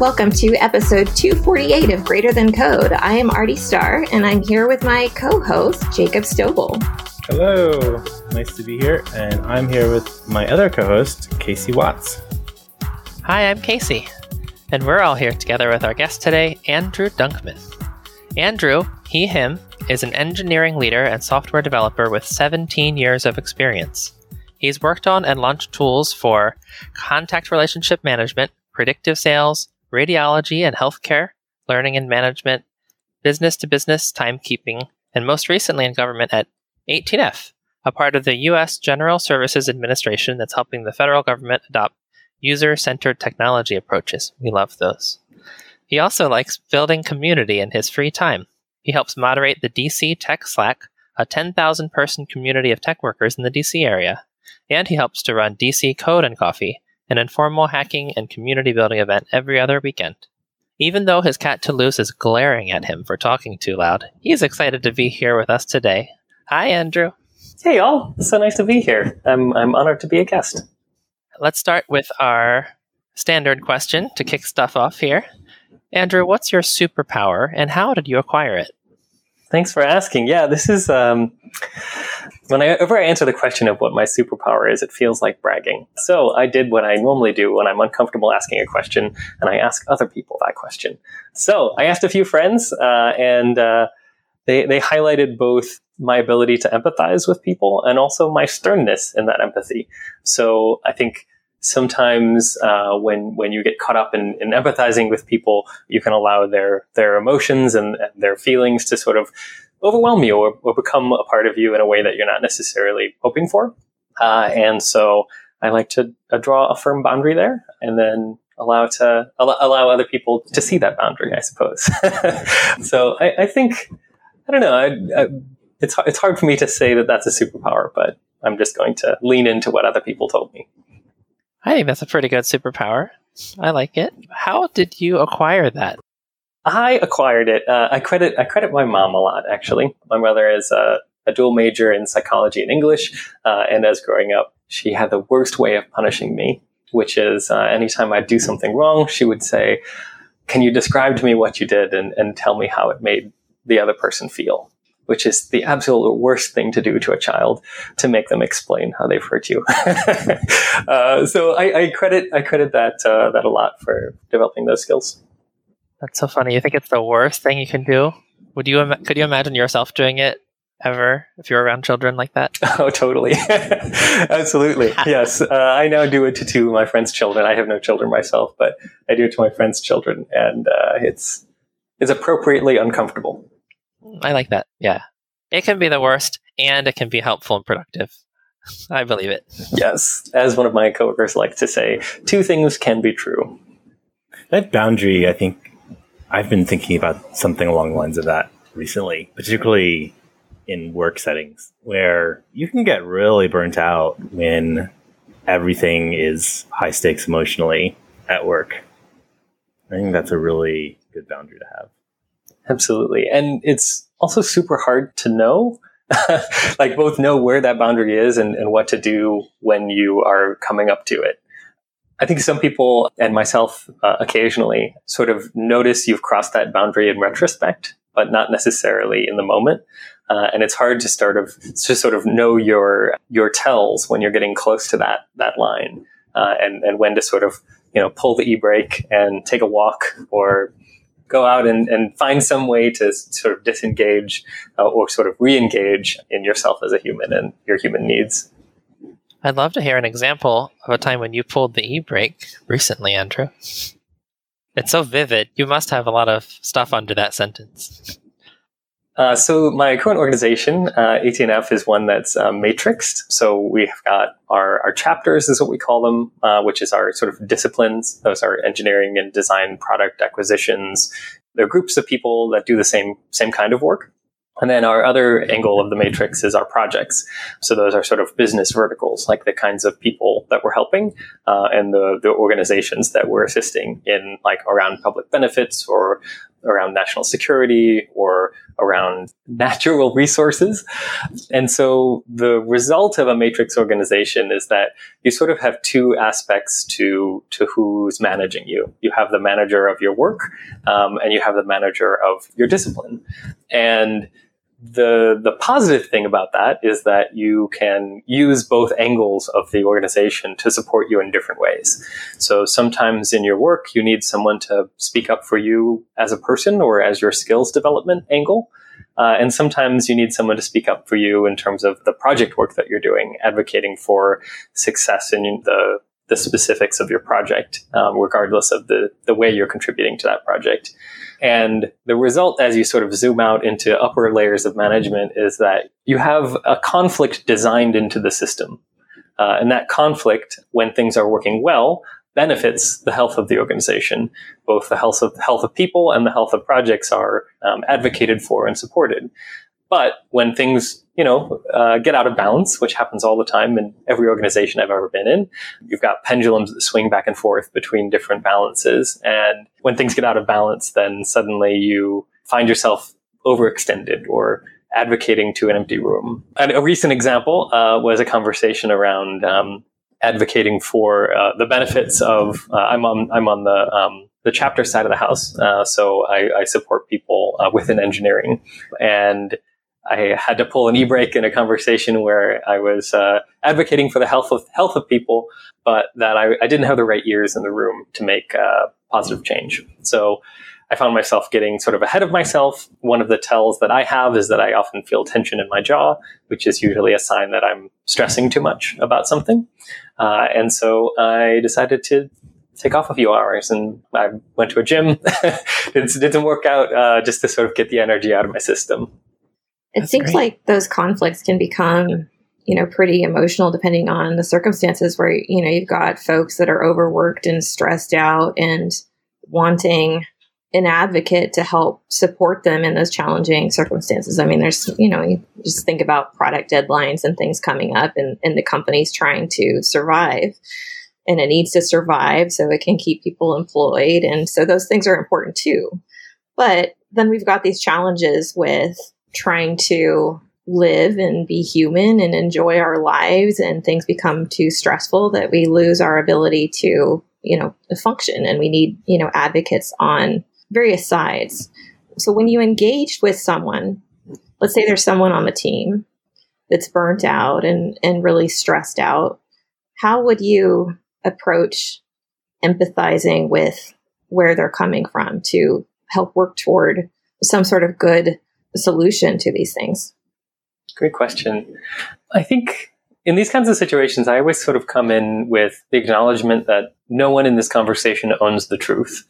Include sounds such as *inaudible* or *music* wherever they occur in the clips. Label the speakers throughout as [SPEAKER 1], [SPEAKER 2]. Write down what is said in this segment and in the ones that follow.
[SPEAKER 1] everyone. Welcome to episode 248 of Greater Than Code. I am Arty Starr, and I'm here with my co host, Jacob Stoebel.
[SPEAKER 2] Hello, nice to be here. And I'm here with my other co host, Casey Watts.
[SPEAKER 3] Hi, I'm Casey, and we're all here together with our guest today, Andrew Dunkman. Andrew, he, him, is an engineering leader and software developer with 17 years of experience. He's worked on and launched tools for contact relationship management, predictive sales, radiology and healthcare, learning and management, business to business timekeeping, and most recently in government at 18F, a part of the U.S. General Services Administration that's helping the federal government adopt user centered technology approaches. We love those. He also likes building community in his free time. He helps moderate the DC Tech Slack, a 10,000 person community of tech workers in the DC area and he helps to run DC Code and Coffee, an informal hacking and community building event every other weekend. Even though his cat Toulouse is glaring at him for talking too loud, he's excited to be here with us today. Hi, Andrew.
[SPEAKER 4] Hey, all. So nice to be here. I'm, I'm honored to be a guest.
[SPEAKER 3] Let's start with our standard question to kick stuff off here. Andrew, what's your superpower and how did you acquire it?
[SPEAKER 4] Thanks for asking. Yeah, this is um, whenever I answer the question of what my superpower is, it feels like bragging. So I did what I normally do when I'm uncomfortable asking a question, and I ask other people that question. So I asked a few friends, uh, and uh, they they highlighted both my ability to empathize with people and also my sternness in that empathy. So I think sometimes uh, when when you get caught up in, in, empathizing with people, you can allow their their emotions and, and their feelings to sort of overwhelm you or, or, become a part of you in a way that you're not necessarily hoping for. Uh, and so I like to uh, draw a firm boundary there, and then allow to allow other people to see that boundary. I suppose. *laughs* so I, I, think I don't know. I, it's it's hard for me to say that that's a superpower, but I'm just going to lean into what other people told me.
[SPEAKER 3] I think that's a pretty good superpower. I like it. How did you acquire that?
[SPEAKER 4] I acquired it. Uh, I credit I credit my mom a lot. Actually, my mother is a, a dual major in psychology and English, uh, and as growing up, she had the worst way of punishing me, which is uh, anytime I'd do something wrong, she would say, "Can you describe to me what you did and, and tell me how it made the other person feel?" Which is the absolute worst thing to do to a child to make them explain how they've hurt you. *laughs* uh, so I, I, credit I credit that uh, that a lot for developing those skills.
[SPEAKER 3] That's so funny. You think it's the worst thing you can do? Would you could you imagine yourself doing it ever if you're around children like that? *laughs*
[SPEAKER 4] Oh, totally. *laughs* Absolutely. yes. Uh, I now do it to two of my friends' children. I have no children myself, but I do it to my friends' children, and uh, it's it's appropriately uncomfortable.
[SPEAKER 3] I like that. Yeah. It can be the worst and it can be helpful and productive. *laughs* I believe it.
[SPEAKER 4] Yes. As one of my coworkers like to say, two things can be true.
[SPEAKER 2] That boundary, I think I've been thinking about something along the lines of that recently, particularly in work settings where you can get really burnt out when everything is high stakes emotionally at work. I think that's a really good boundary to have.
[SPEAKER 4] Absolutely. And it's also super hard to know, *laughs* like both know where that boundary is and, and what to do when you are coming up to it. I think some people and myself uh, occasionally sort of notice you've crossed that boundary in retrospect, but not necessarily in the moment. Uh, and it's hard to sort of to sort of know your your tells when you're getting close to that that line, uh, and and when to sort of you know pull the e brake and take a walk or go out and, and find some way to sort of disengage uh, or sort of re-engage in yourself as a human and your human needs.
[SPEAKER 3] I'd love to hear an example of a time when you pulled the e-brake recently, Andrew. It's so vivid. You must have a lot of stuff under that sentence.
[SPEAKER 4] Uh, so my current organization, uh, 18F, is one that's uh, matrixed. So we've got our, our chapters, is what we call them, uh, which is our sort of disciplines. Those are engineering and design, product acquisitions. They're groups of people that do the same same kind of work. And then our other angle of the matrix is our projects. So those are sort of business verticals, like the kinds of people that we're helping uh, and the, the organizations that we're assisting in, like around public benefits or around national security or around *laughs* natural resources. And so the result of a matrix organization is that you sort of have two aspects to, to who's managing you. You have the manager of your work, um, and you have the manager of your discipline. And the the positive thing about that is that you can use both angles of the organization to support you in different ways. So sometimes in your work you need someone to speak up for you as a person or as your skills development angle. Uh, and sometimes you need someone to speak up for you in terms of the project work that you're doing, advocating for success in the the specifics of your project, um, regardless of the the way you're contributing to that project. And the result, as you sort of zoom out into upper layers of management, is that you have a conflict designed into the system. Uh, and that conflict, when things are working well, benefits the health of the organization. Both the health of health of people and the health of projects are um, advocated for and supported. But when things, you know, uh, get out of balance, which happens all the time in every organization I've ever been in, you've got pendulums that swing back and forth between different balances. And when things get out of balance, then suddenly you find yourself overextended or advocating to an empty room. And a recent example uh, was a conversation around um, advocating for uh, the benefits of. Uh, I'm on. I'm on the um, the chapter side of the house, uh, so I, I, support people uh, within engineering, and I had to pull an e-brake in a conversation where I was uh, advocating for the health of health of people, but that I, I didn't have the right ears in the room to make uh, positive change. So I found myself getting sort of ahead of myself. One of the tells that I have is that I often feel tension in my jaw, which is usually a sign that I'm stressing too much about something. Uh, and so I decided to take off a few hours and I went to a gym, *laughs* did, did some workout uh, just to sort of get the energy out of my system.
[SPEAKER 1] It That's seems great. like those conflicts can become, you know, pretty emotional depending on the circumstances where, you know, you've got folks that are overworked and stressed out and wanting an advocate to help support them in those challenging circumstances. I mean, there's, you know, you just think about product deadlines and things coming up and, and the company's trying to survive and it needs to survive so it can keep people employed. And so those things are important too. But then we've got these challenges with trying to live and be human and enjoy our lives and things become too stressful that we lose our ability to you know function. And we need you know advocates on various sides. So when you engage with someone let's say there's someone on the team that's burnt out and and really stressed out how would you approach empathizing with where they're coming from to help work toward some sort of good solution to these things?
[SPEAKER 4] Great question. I think in these kinds of situations, I always sort of come in with the acknowledgement that no one in this conversation owns the truth.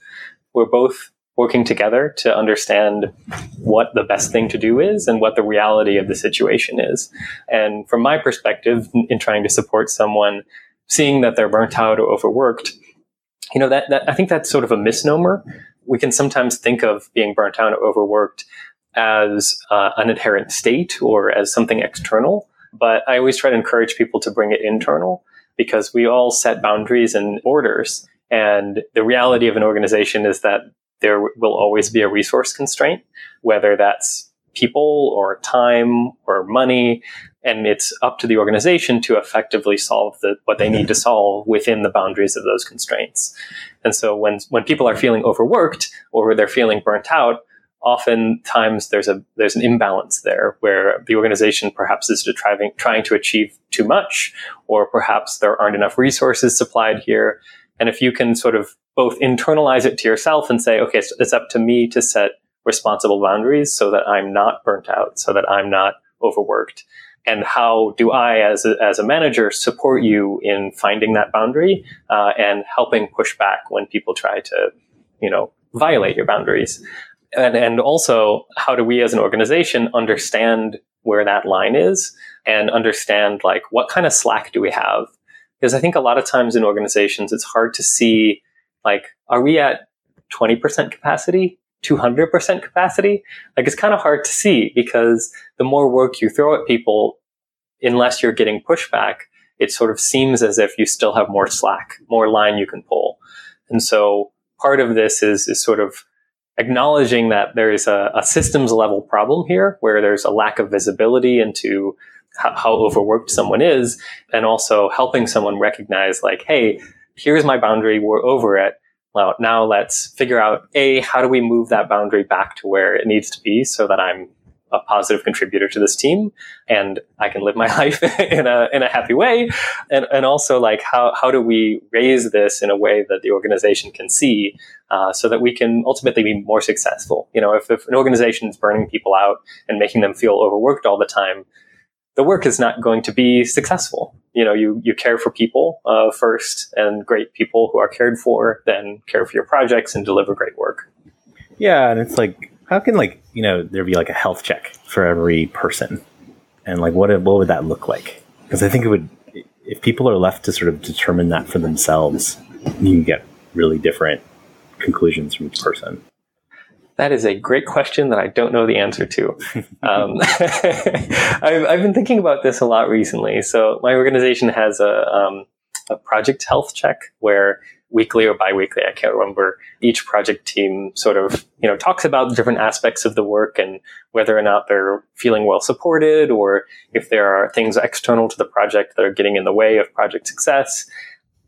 [SPEAKER 4] We're both working together to understand what the best thing to do is and what the reality of the situation is. And from my perspective, in trying to support someone, seeing that they're burnt out or overworked, you know, that, that I think that's sort of a misnomer. We can sometimes think of being burnt out or overworked as uh, an inherent state or as something external. But I always try to encourage people to bring it internal because we all set boundaries and orders. And the reality of an organization is that there will always be a resource constraint, whether that's people or time or money. And it's up to the organization to effectively solve the, what they need to solve within the boundaries of those constraints. And so when, when people are feeling overworked or they're feeling burnt out, oftentimes there's a there's an imbalance there where the organization perhaps is trying trying to achieve too much, or perhaps there aren't enough resources supplied here. And if you can sort of both internalize it to yourself and say, okay, so it's up to me to set responsible boundaries so that I'm not burnt out, so that I'm not overworked. And how do I, as a, as a manager, support you in finding that boundary uh, and helping push back when people try to, you know, violate your boundaries? And, and also how do we as an organization understand where that line is and understand like what kind of slack do we have? Because i think a lot of times in organizations it's hard to see like are we at 20% capacity 200% capacity? Like it's kind of hard to see because the more work you throw at people unless you're getting pushback it sort of seems as if you still have more slack more line you can pull. And so part of this is is sort of acknowledging that there's a, a, systems level problem here where there's a lack of visibility into how overworked someone is, and also helping someone recognize, like, hey, here's my boundary, we're over it. Well, now let's figure out A, how do we move that boundary back to where it needs to be so that I'm a positive contributor to this team and I can live my *laughs* life in a in a happy way. And and also like how how do we raise this in a way that the organization can see uh, so that we can ultimately be more successful? You know if, if an organization is burning people out and making them feel overworked all the time the work is not going to be successful. You know you you care for people uh, first and great people who are cared for then care for your projects and deliver great work.
[SPEAKER 2] Yeah and it's like how can like you know there'd be like a health check for every person, and like what what would that look like? Because I think it would if people are left to sort of determine that for themselves, you can get really different conclusions from each person.
[SPEAKER 4] That is a great question that I don't know the answer to. *laughs* um, *laughs* I've, I've, been thinking about this a lot recently. So my organization has a, um, a project health check where weekly or biweekly, I can't remember. Each project team sort of, you know, talks about different aspects of the work and whether or not they're feeling well supported or if there are things external to the project that are getting in the way of project success.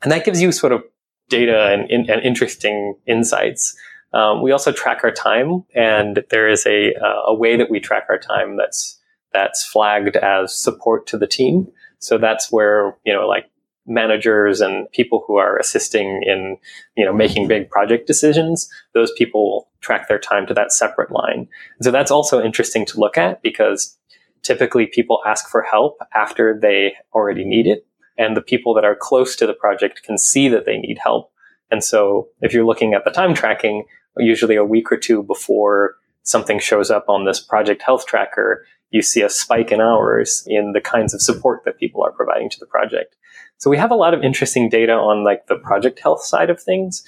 [SPEAKER 4] And that gives you sort of data and, and interesting insights. Um, we also track our time, and there is a, uh, a way that we track our time that's that's flagged as support to the team. So that's where you know, like managers and people who are assisting in you know making big project decisions those people track their time to that separate line. So that's also interesting to look at because typically people ask for help after they already need it and the people that are close to the project can see that they need help. And so if you're looking at the time tracking usually a week or two before something shows up on this project health tracker you see a spike in hours in the kinds of support that people are providing to the project so we have a lot of interesting data on like the project health side of things,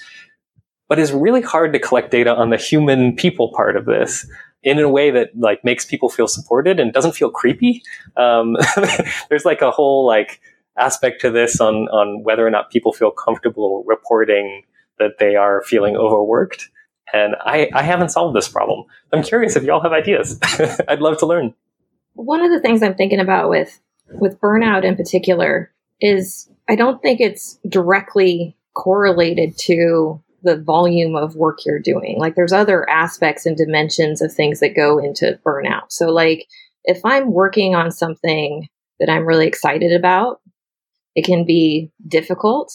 [SPEAKER 4] but it's really hard to collect data on the human people part of this in a way that like makes people feel supported and doesn't feel creepy. Um, *laughs* there's like a whole like aspect to this on on whether or not people feel comfortable reporting that they are feeling overworked. And I, I haven't solved this problem. I'm curious if y'all have ideas. *laughs* I'd love to learn.
[SPEAKER 1] One of the things I'm thinking about with with burnout in particular is I don't think it's directly correlated to the volume of work you're doing. Like there's other aspects and dimensions of things that go into burnout. So like if I'm working on something that I'm really excited about, it can be difficult.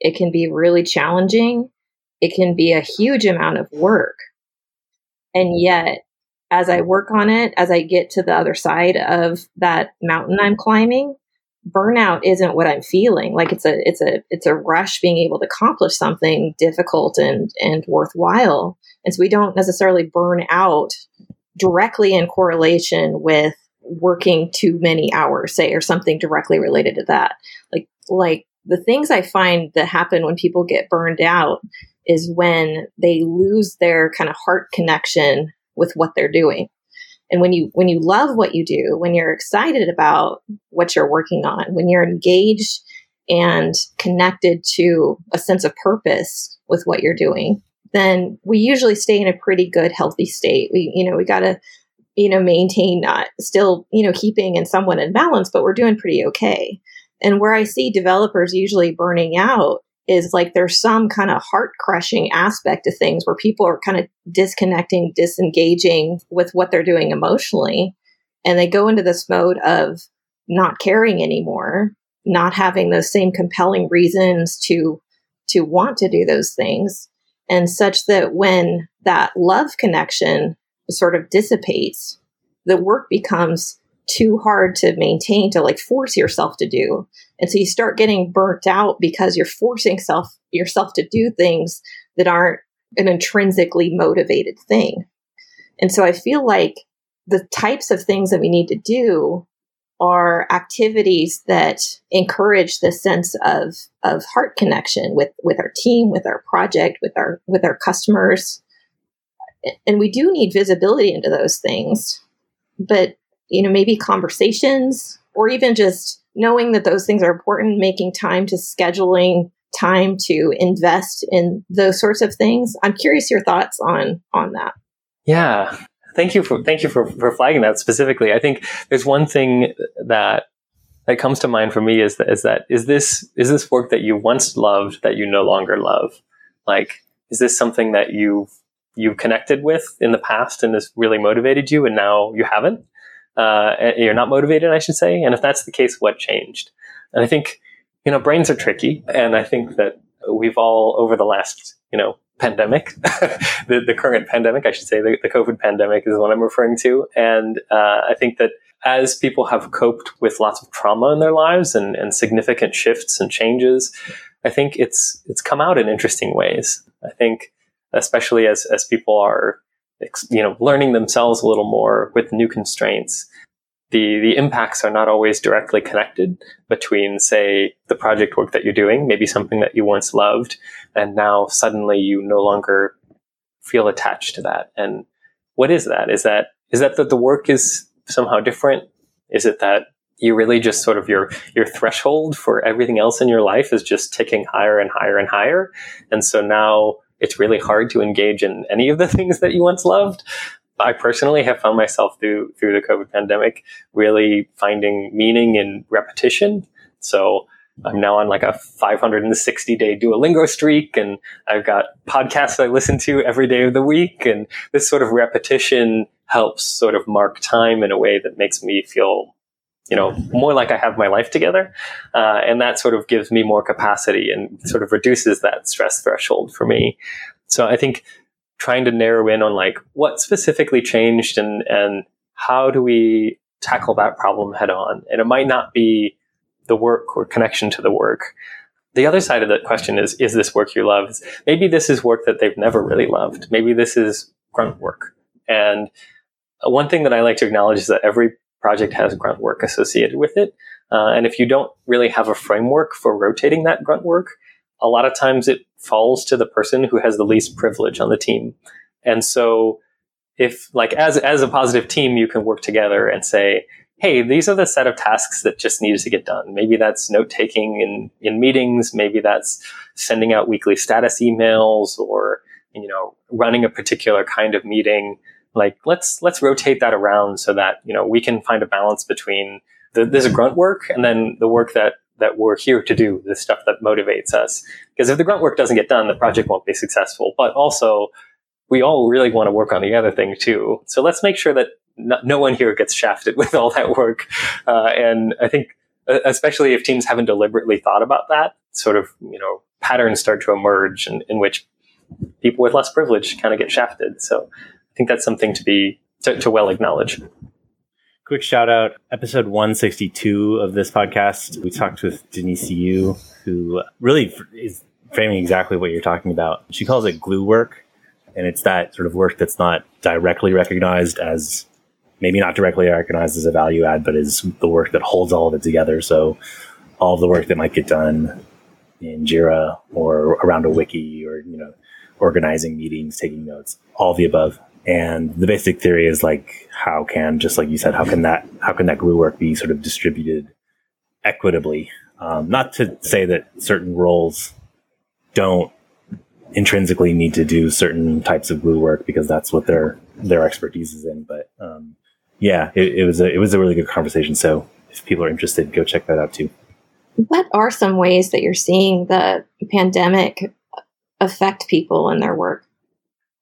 [SPEAKER 1] It can be really challenging. It can be a huge amount of work. And yet, as I work on it, as I get to the other side of that mountain I'm climbing, burnout isn't what I'm feeling. Like it's a it's a it's a rush being able to accomplish something difficult and and worthwhile. And so we don't necessarily burn out directly in correlation with working too many hours, say, or something directly related to that. Like like the things I find that happen when people get burned out is when they lose their kind of heart connection with what they're doing and when you when you love what you do when you're excited about what you're working on when you're engaged and connected to a sense of purpose with what you're doing then we usually stay in a pretty good healthy state. We you know we got to you know maintain not still you know keeping and somewhat in balance but we're doing pretty okay. And where i see developers usually burning out is like there's some kind of heart crushing aspect of things where people are kind of disconnecting, disengaging with what they're doing emotionally. And they go into this mode of not caring anymore, not having those same compelling reasons to to want to do those things. And such that when that love connection sort of dissipates, the work becomes too hard to maintain to like force yourself to do. And so you start getting burnt out because you're forcing self yourself to do things that aren't an intrinsically motivated thing. And so I feel like the types of things that we need to do are activities that encourage the sense of of heart connection with with our team, with our project, with our with our customers. And we do need visibility into those things. But you know, maybe conversations or even just knowing that those things are important, making time to scheduling time to invest in those sorts of things. I'm curious your thoughts on on that.
[SPEAKER 4] Yeah. Thank you for thank you for, for flagging that specifically. I think there's one thing that that comes to mind for me is that is that is this is this work that you once loved that you no longer love? Like, is this something that you've you've connected with in the past and has really motivated you, and now you haven't? Uh, you're not motivated, I should say. And if that's the case, what changed? And I think you know brains are tricky, and I think that we've all over the last you know pandemic, *laughs* the, the current pandemic, I should say, the, the COVID pandemic is what I'm referring to. And uh, I think that as people have coped with lots of trauma in their lives and, and significant shifts and changes, I think it's it's come out in interesting ways. I think, especially as as people are, you know, learning themselves a little more with new constraints, the the impacts are not always directly connected between, say, the project work that you're doing, maybe something that you once loved, and now suddenly you no longer feel attached to that. And what is that? Is that is that that the work is somehow different? Is it that you really just sort of your your threshold for everything else in your life is just ticking higher and higher and higher, and so now it's really hard to engage in any of the *laughs* things that you once loved. I personally have found myself through through the COVID pandemic really finding meaning in repetition. So I'm now on like a 560 day Duolingo streak, and I've got podcasts I listen to every day of the week. And this sort of repetition helps sort of mark time in a way that makes me feel, you know, more like I have my life together. Uh, and that sort of gives me more capacity and sort of reduces that stress threshold for me. So I think trying to narrow in on like what specifically changed and, and how do we tackle that problem head on? And it might not be the work or connection to the work. The other side of that question is, is this work you love? Maybe this is work that they've never really loved. Maybe this is grunt work. And one thing that I like to acknowledge is that every project has grunt work associated with it. Uh, and if you don't really have a framework for rotating that grunt work, a lot of times it falls to the person who has the least privilege on the team. And so if like as as a positive team you can work together and say, hey, these are the set of tasks that just needs to get done. Maybe that's note taking in, in meetings, maybe that's sending out weekly status emails or you know running a particular kind of meeting like let's let's rotate that around so that you know we can find a balance between the, this grunt work and then the work that that we're here to do the stuff that motivates us. Because if the grunt work doesn't get done the project won't be successful. But also we all really want to work on the other thing too. So let's make sure that no, no one here gets shafted *laughs* with all that work. Uh, and i think especially if teams haven't deliberately thought about that sort of you know patterns start to emerge in, in which people with less privilege kind of get shafted. So I think that's something to be to, to well acknowledge.
[SPEAKER 2] Quick shout out, episode 162 of this podcast. We talked with Denise Yu, who really is framing exactly what you're talking about. She calls it glue work, and it's that sort of work that's not directly recognized as maybe not directly recognized as a value add, but is the work that holds all of it together. So all of the work that might get done in Jira or around a wiki or you know organizing meetings, taking notes, all the above. And the basic theory is like, how can, just like you said, how can that, how can that glue work be sort of distributed equitably? Um, not to say that certain roles don't intrinsically need to do certain types of glue work because that's what their, their expertise is in. But, um, yeah, it, it was a, it was a really good conversation. So if people are interested, go check that out too.
[SPEAKER 1] What are some ways that you're seeing the pandemic affect people in their work?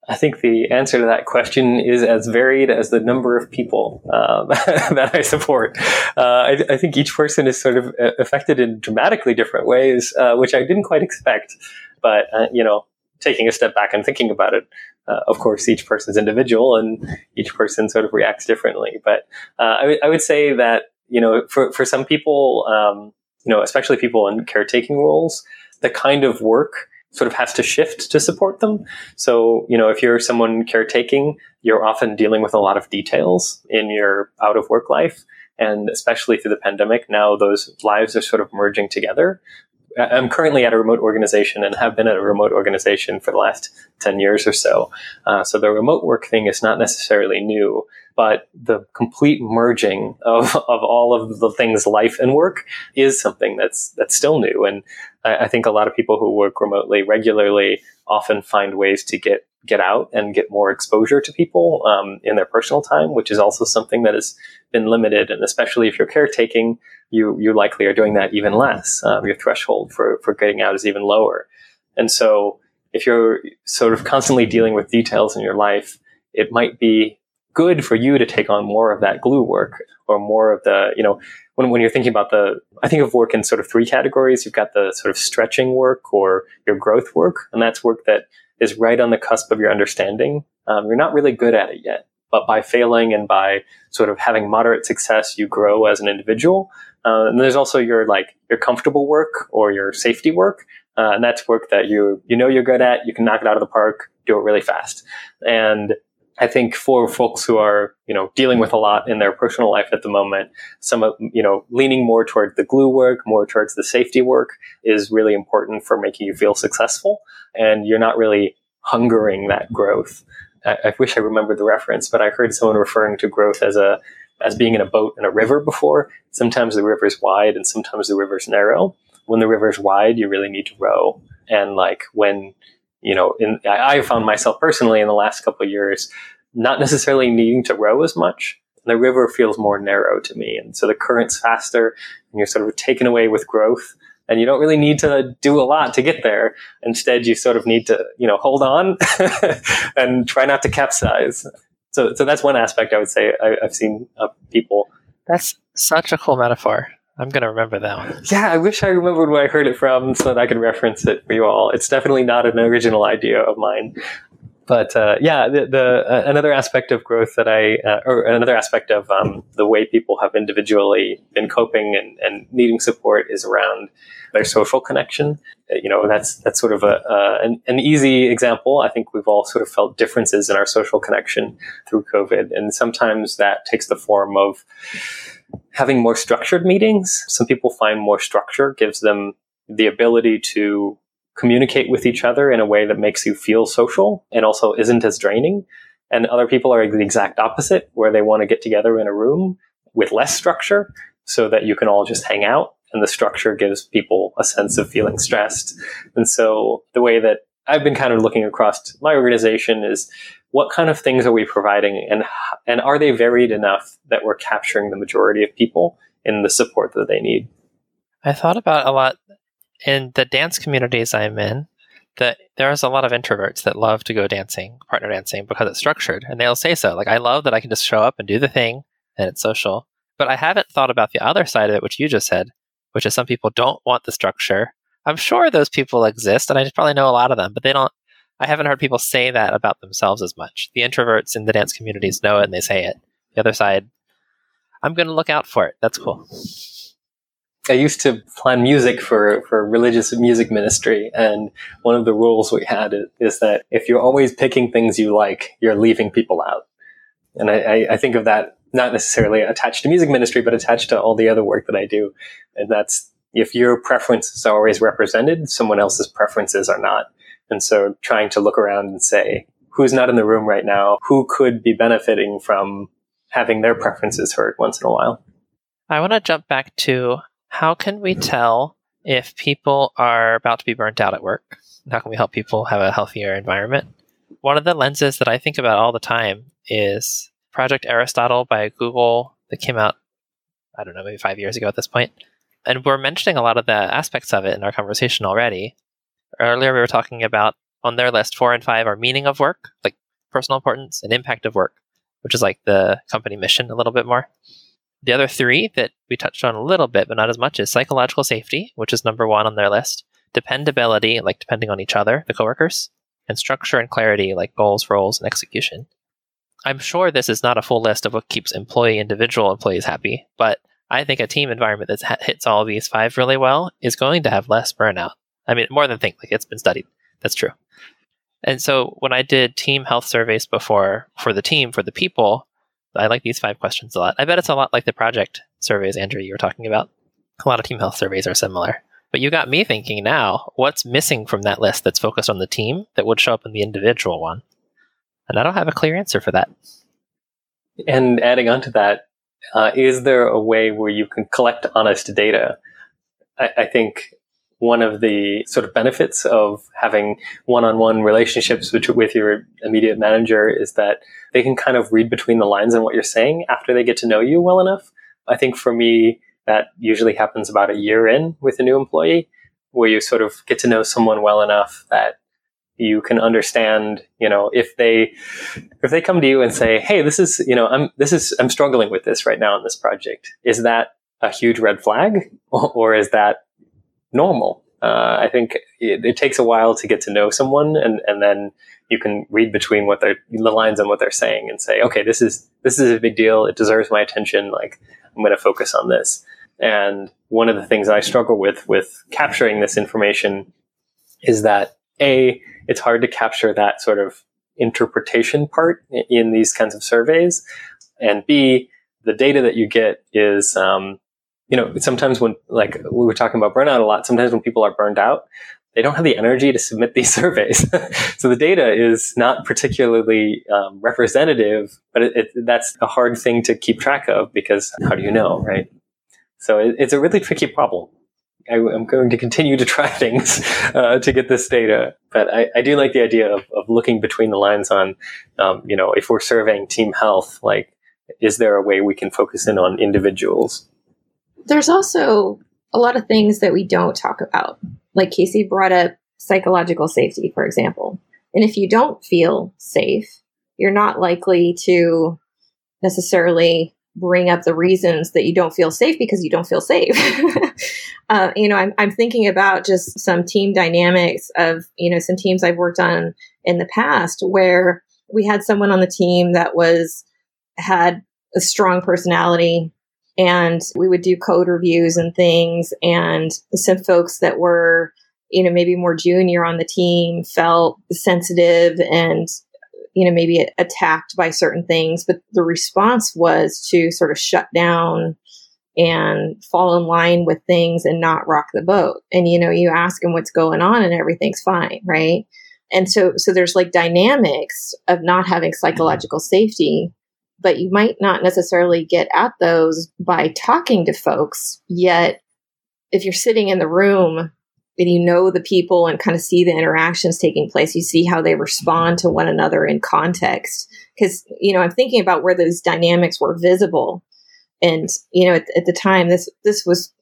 [SPEAKER 4] I think the answer to that question is as varied as the number of people uh, *laughs* that I support. Uh, I, I, think each person is sort of uh, affected in dramatically different ways, uh, which I didn't quite expect. But, uh, you know, taking a step back and thinking about it, uh, of course, each person's individual and each person sort of reacts differently. But I, w- I would say that, you know, for, for some people, um, you know, especially people in caretaking roles, the kind of work sort of has to shift to support them. So, you know, if you're someone caretaking, you're often dealing with a lot of details in your out of work life. And especially through the pandemic, now those lives are sort of merging together. I'm currently at a remote organization and have been at a remote organization for the last 10 years or so. Uh, so the remote work thing is not necessarily new, but the complete merging of, *laughs* of all of the things life and work is something that's, that's still new. And I, I think a lot of people who work remotely regularly often find ways to get get out and get more exposure to people um, in their personal time, which is also something that has been limited. And especially if you're caretaking, you you likely are doing that even less. Um, your threshold for for getting out is even lower. And so if you're sort of constantly dealing with details in your life, it might be good for you to take on more of that glue work or more of the, you know, when, when you're thinking about the, I think of work in sort of three categories. You've got the sort of stretching work or your growth work, and that's work that is right on the cusp of your understanding. Um, you're not really good at it yet, but by failing and by sort of having moderate success, you grow as an individual. Uh, and there's also your like your comfortable work or your safety work, uh, and that's work that you you know you're good at. You can knock it out of the park, do it really fast, and I think for folks who are, you know, dealing with a lot in their personal life at the moment, some of, you know, leaning more toward the glue work, more towards the safety work is really important for making you feel successful. And you're not really hungering that growth. I, I wish I remembered the reference, but I heard someone referring to growth as a, as being in a boat in a river before. Sometimes the river's wide and sometimes the river's narrow. When the river's wide, you really need to row. And like when you know, in, I, found myself personally in the last couple of years not necessarily needing to row as much. The river feels more narrow to me, and so the current's faster, and you're sort of taken away with growth. And you don't really need to do a lot to get there. Instead, you sort of need to, you know, hold on *laughs* and try not to capsize. So, so that's one aspect I would say I, have seen uh, people.
[SPEAKER 3] That's such a cool metaphor. I'm going to remember that one.
[SPEAKER 4] Yeah, I wish I remembered where I heard it from so that I could reference it for you all. It's definitely not an original idea of mine. But uh, yeah, the, the uh, another aspect of growth that I, uh, or another aspect of um, the way people have individually been coping and, and, needing support is around their social connection. Uh, you know, that's that's sort of a an, an easy example. I think we've all sort of felt differences in our social connection through COVID, and sometimes that takes the form of having more structured meetings. Some people find more structure gives them the ability to communicate with each other in a way that makes you feel social and also isn't as draining. And other people are the exact opposite, where they want to get together in a room with less structure so that you can all just hang out. And the structure gives people a sense of feeling stressed. And so the way that I've been kind of looking across my organization is what kind of things are we providing and and are they varied enough that we're capturing the majority of people in the support that they need?
[SPEAKER 3] I thought about a lot in the dance communities i'm in that there's a lot of introverts that love to go dancing partner dancing because it's structured and they'll say so. Like i love that i can just show up and do the thing and it's social. But i haven't thought about the other side of it which you just said which is some people don't want the structure. I'm sure those people exist and i probably know a lot of them but they don't I haven't heard people say that about themselves as much. The introverts in the dance communities know it and they say it. The other side, I'm going to look out for it. That's cool.
[SPEAKER 4] I used to plan music for, for religious music ministry, and one of the rules we had is that if you're always picking things you like, you're leaving people out. And I, I think of that not necessarily attached to music ministry, but attached to all the other work that I do. And that's if your preferences are always represented, someone else's preferences are not. And so trying to look around and say, who's not in the room right now? Who could be benefiting from having their preferences heard once in a while?
[SPEAKER 3] I want to jump back to how can we tell if people are about to be burnt out at work? How can we help people have a healthier environment? One of the lenses that I think about all the time is Project Aristotle by Google that came out, I don't know, maybe five years ago at this point. And we're mentioning a lot of the aspects of it in our conversation already. Earlier, we were talking about on their list, four and five are meaning of work, like personal importance and impact of work, which is like the company mission a little bit more. The other three that we touched on a little bit, but not as much, is psychological safety, which is number one on their list, dependability, like depending on each other, the coworkers, and structure and clarity, like goals, roles, and execution. I'm sure this is not a full list of what keeps employee individual employees happy, but I think a team environment that hits all these five really well is going to have less burnout. I mean, more than think, like it's been studied. That's true. And so when I did team health surveys before for the team, for the people, I like these five questions a lot. I bet it's a lot like the project surveys, Andrew, you were talking about. A lot of team health surveys are similar. But you got me thinking now, what's missing from that list that's focused on the team that would show up in the individual one? And I don't have a clear answer for that.
[SPEAKER 4] And adding on to that, uh, is there a way where you can collect honest data? I, I think one of the sort of benefits of having one-on-one relationships with, with your immediate manager is that they can kind of read between the lines on what you're saying after they get to know you well enough. I think for me, that usually happens about a year in with a new employee, where you sort of get to know someone well enough that you can understand, you know, if they if they come to you and say, "Hey, this is, you know, I'm this is I'm struggling with this right now in this project." Is that a huge red flag *laughs* or is that normal? Uh, I think it, it, takes a while to get to know someone, and, and then you can read between what they're the lines on what they're saying and say, okay, this is this is a big deal. It deserves my attention. Like I'm going to focus on this. And one of the things I struggle with with capturing this information is that a it's hard to capture that sort of interpretation part in these kinds of surveys, and b the data that you get is um, you know, sometimes when, like, we were talking about burnout a lot, sometimes when people are burned out, they don't have the energy to submit *laughs* these surveys. so the data is not particularly um, representative, but it, it, that's a hard thing to keep track of because how do you know, right? So it, it's a really tricky problem. I, am going to continue to try *laughs* things uh, to get this data, but I, I, do like the idea of, of looking between the lines on, um, you know, if we're surveying team health, like, is there a way we can focus in on individuals?
[SPEAKER 1] There's also a lot of things that we don't talk about. Like Casey brought up psychological safety, for example. And if you don't feel safe, you're not likely to necessarily bring up the reasons that you don't feel safe because you don't feel safe. *laughs* uh, you know, I'm, I'm thinking about just some team dynamics of, you know, some teams I've worked on in the past where we had someone on the team that was, had a strong personality and we would do code reviews and things. And some folks that were you know maybe more junior on the team felt sensitive and you know maybe attacked by certain things. But the response was to sort of shut down and fall in line with things and not rock the boat. And you know you ask them what's going on and everything's fine right? And so so there's like dynamics of not having psychological safety but you might not necessarily get at those by talking to folks. Yet, if you're sitting in the room and you know the people and kind of see the interactions taking place, you see how they respond to one another in context. Because, you know, I'm thinking about where those dynamics were visible. And, you know, at, at the time, this, this was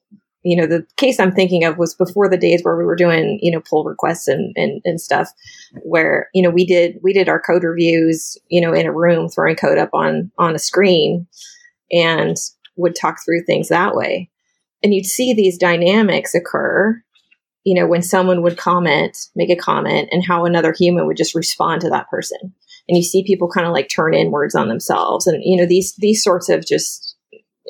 [SPEAKER 1] you know, the case I'm thinking of was before the days where we were doing, you know, pull requests and, and, and stuff where, you know, we did, we did our code reviews, you know, in a room, throwing code up on, on a screen and would talk through things that way. And you'd see these dynamics occur, you know, when someone would comment, make a comment and how another human would just respond to that person. And you see people kind of like turn inwards on themselves. And, you know, these, these sorts of just,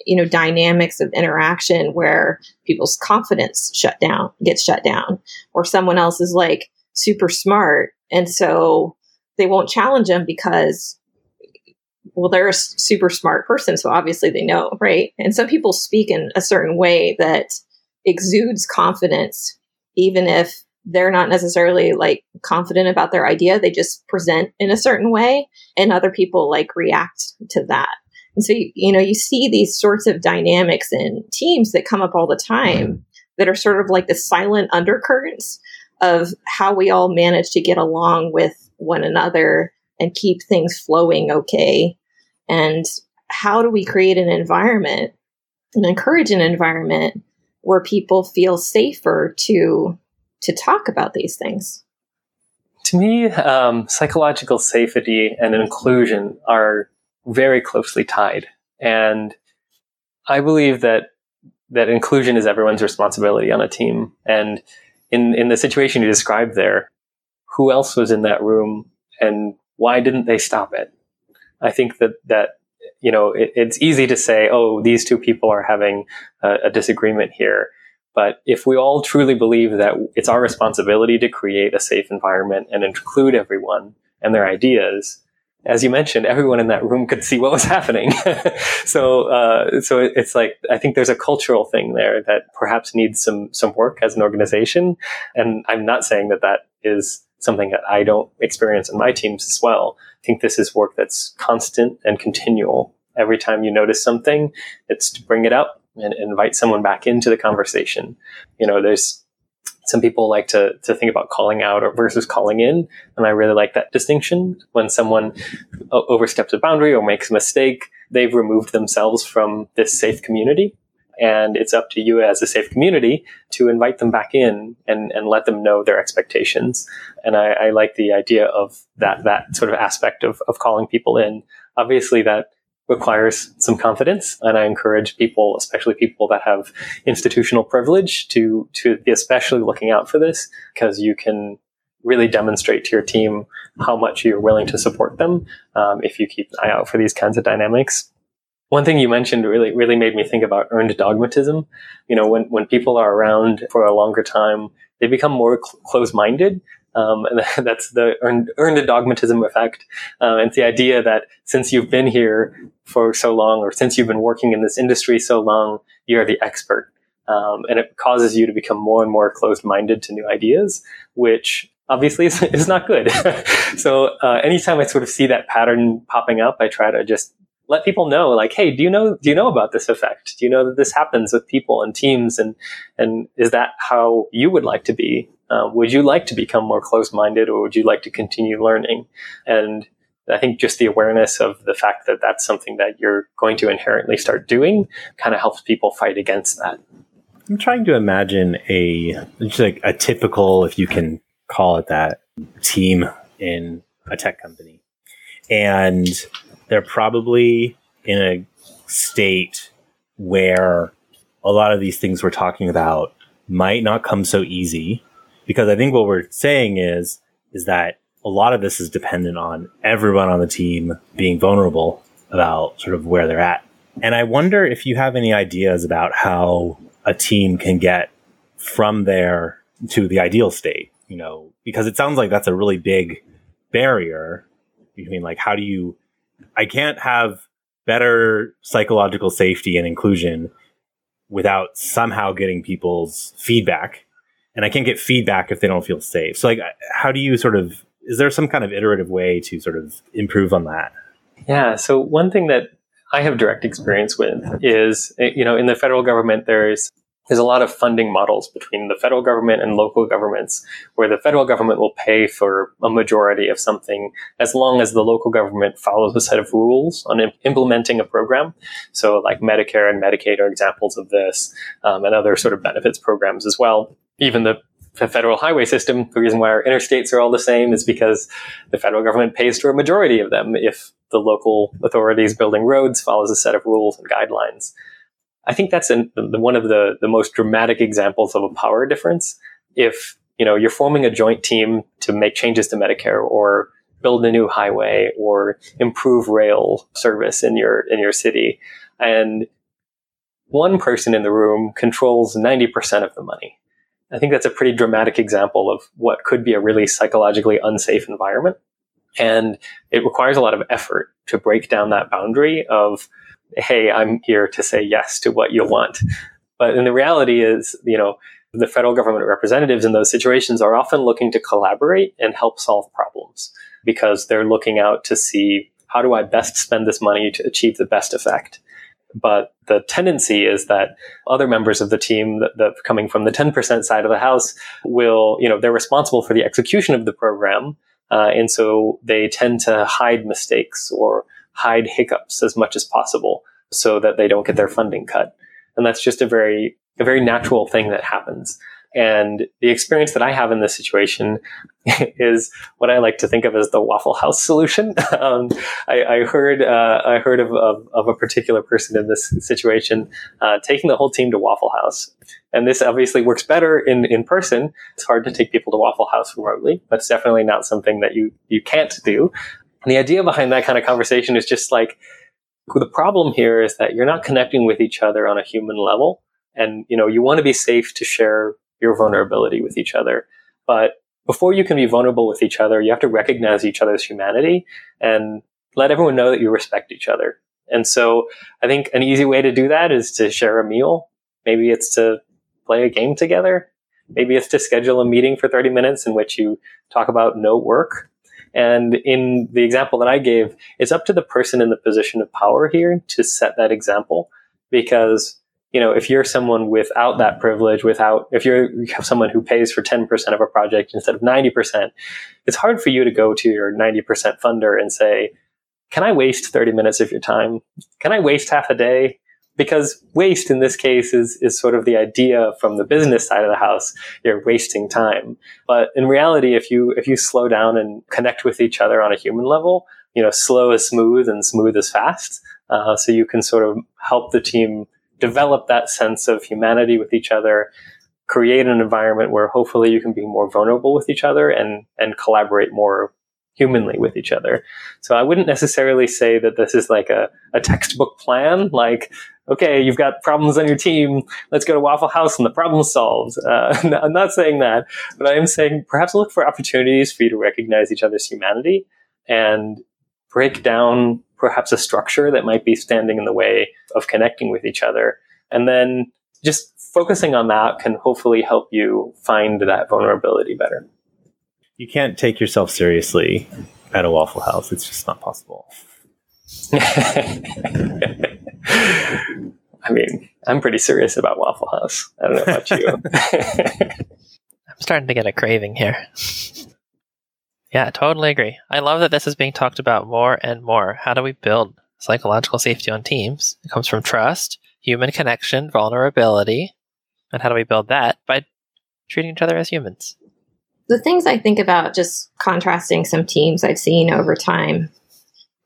[SPEAKER 1] you know dynamics of interaction where people's confidence shut down gets shut down or someone else is like super smart and so they won't challenge them because well they're a super smart person so obviously they know right? And some people speak in a certain way that exudes confidence even if they're not necessarily like confident about their idea they just present in a certain way and other people like react to that and so, you, you know, you see these sorts of dynamics in teams that come up all the time that are sort of like the silent undercurrents of how we all manage to get along with one another and keep things flowing okay. And how do we create an environment and encourage an environment where people feel safer to to talk about these things?
[SPEAKER 4] To me, um, psychological safety and inclusion are very closely tied. And I believe that that inclusion is everyone's responsibility on a team. And in in the situation you described there, who else was in that room and why didn't they stop it? I think that that you know it, it's easy to say, oh, these two people are having a, a disagreement here. But if we all truly believe that it's our responsibility to create a safe environment and include everyone and their ideas, as you mentioned, everyone in that room could see what was *laughs* happening. *laughs* so, uh, so it's like I think there's a cultural thing there that perhaps needs some some work as an organization. And I'm not saying that that is something that I don't experience in my teams as well. I think this is work that's constant and continual. Every time you notice something, it's to bring it up and invite someone back into the conversation. You know, there's some people like to, to think about calling out versus calling in. And I really like that distinction. When someone oversteps a boundary or makes a mistake, they've removed themselves from this safe community. And it's up to you as a safe community to invite them back in and, and let them know their expectations. And I, I like the idea of that, that sort of aspect of, of calling people in. Obviously that requires some confidence. And I encourage people, especially people that have institutional privilege, to, to be especially looking out for this because you can really demonstrate to your team how much you're willing to support them um, if you keep an eye out for these kinds of dynamics. One thing you mentioned really really made me think about earned dogmatism. You know, when when people are around for a longer time, they become more cl- close-minded um, and *laughs* that's the earned, earned dogmatism effect. Uh, it's the idea that since you've been here for so long, or since you've been working in this industry so long, you're the expert. Um, and it causes you to become more and more closed minded to new ideas, which obviously *laughs* is, is not good. *laughs* so uh, anytime I sort of see that pattern popping up, I try to just let people know like hey do you know do you know about this effect do you know that this happens with people and teams and and is that how you would like to be um, would you like to become more closed-minded or would you like to continue learning? And i think just the awareness of the fact that that's something that you're going to inherently start doing kind of helps people fight against that.
[SPEAKER 2] I'm trying to imagine a just like a typical if you can call it that team in a tech company. And they're probably in a state where a lot of these things we're talking about might not come so easy because I think what we're saying is is that a lot of this is dependent on everyone on the team being vulnerable about sort of where they're at. And I wonder if you have any ideas about how a team can get from there to the ideal state, you know, because it sounds like that's a really big barrier between like how do you I can't have better psychological safety and inclusion without somehow getting people's feedback. And I can't get feedback if they don't feel safe. So, like, how do you sort of, is there some kind of iterative way to sort of improve on that?
[SPEAKER 4] Yeah. So, one thing that I have direct experience with is, you know, in the federal government, there's there's a lot of funding models between the federal government and local governments where the federal government will pay for a majority of something as long as the local government follows a set of rules on implementing a program. So like Medicare and Medicaid are examples of this um, and other sort of benefits programs as well. Even the federal highway system, the reason why our interstates are all the same is because the federal government pays for a majority of them if the local authorities building roads follows a set of rules and guidelines. I think that's an, the, one of the, the most dramatic examples of a power difference. If you know you're forming a joint team to make changes to Medicare or build a new highway or improve rail service in your in your city, and one person in the room controls 90% of the money. I think that's a pretty dramatic example of what could be a really psychologically unsafe environment. And it requires a lot of effort to break down that boundary of hey, I'm here to say yes to what you want. But in the reality is, you know, the federal government representatives in those situations are often looking to collaborate and help solve problems because they're looking out to see how do I best spend this money to achieve the best effect. But the tendency is that other members of the team that, that coming from the 10% side of the house will, you know, they're responsible for the execution of the program. Uh, and so they tend to hide mistakes or hide hiccups as much as possible so that they don't get their funding cut. And that's just a very, a very natural thing that happens. And the experience that I have in this situation *laughs* is what I like to think of as the Waffle House solution. *laughs* um, I, I, heard uh, I heard of, of, of, a particular person in this situation uh, taking the whole team to Waffle House, and this obviously works better in in person. It's hard to take people to Waffle House remotely, but it's definitely not something that you you can't do. And the idea behind that kind of conversation is just like the problem here is that you're not connecting with each other on a human level. And, you know, you want to be safe to share your vulnerability with each other. But before you can be vulnerable with each other, you have to recognize each other's humanity. And let everyone know that you respect each other. And so I think an easy way to do that is to share a meal. Maybe it's to play a game together. Maybe it's to schedule a meeting for 30 minutes in which you talk about no work. And in the example that I gave, it's up to the person in the position of power here to set that example. Because, you know, if you're someone without that privilege, without, if you're you someone who pays for 10% of a project instead of 90%, it's hard for you to go to your 90% funder and say, can I waste 30 minutes of your time? Can I waste half a day? Because waste in this case is, is sort of the idea from the business side of the house. You're wasting time. But in reality, if you, if you slow down and connect with each other on a human level, you know, slow is smooth and smooth is fast. Uh, so you can sort of help the team develop that sense of humanity with each other, create an environment where hopefully you can be more vulnerable with each other and, and collaborate more humanly with each other. So I wouldn't necessarily say that this is like a, a textbook plan, like, okay, you've got problems on your team, let's go to Waffle House and the problem's solved. Uh, *laughs* I'm not saying that, but I am saying perhaps look for opportunities for you to recognize each other's humanity and break down perhaps a structure that might be standing in the way of connecting with each other. And then just focusing on that can hopefully help you find that vulnerability better
[SPEAKER 2] you can't take yourself seriously at a Waffle House. It's just not possible. *laughs*
[SPEAKER 4] I mean, I'm pretty serious about Waffle House. I don't know about you. *laughs* *laughs*
[SPEAKER 3] I'm starting to get a craving here. Yeah, totally agree. I love that this is being talked about more and more. How do we build psychological safety on teams? It comes from trust, human connection, vulnerability. And how do we build that? By treating each other as humans
[SPEAKER 1] the things I think about just contrasting some teams I've seen over time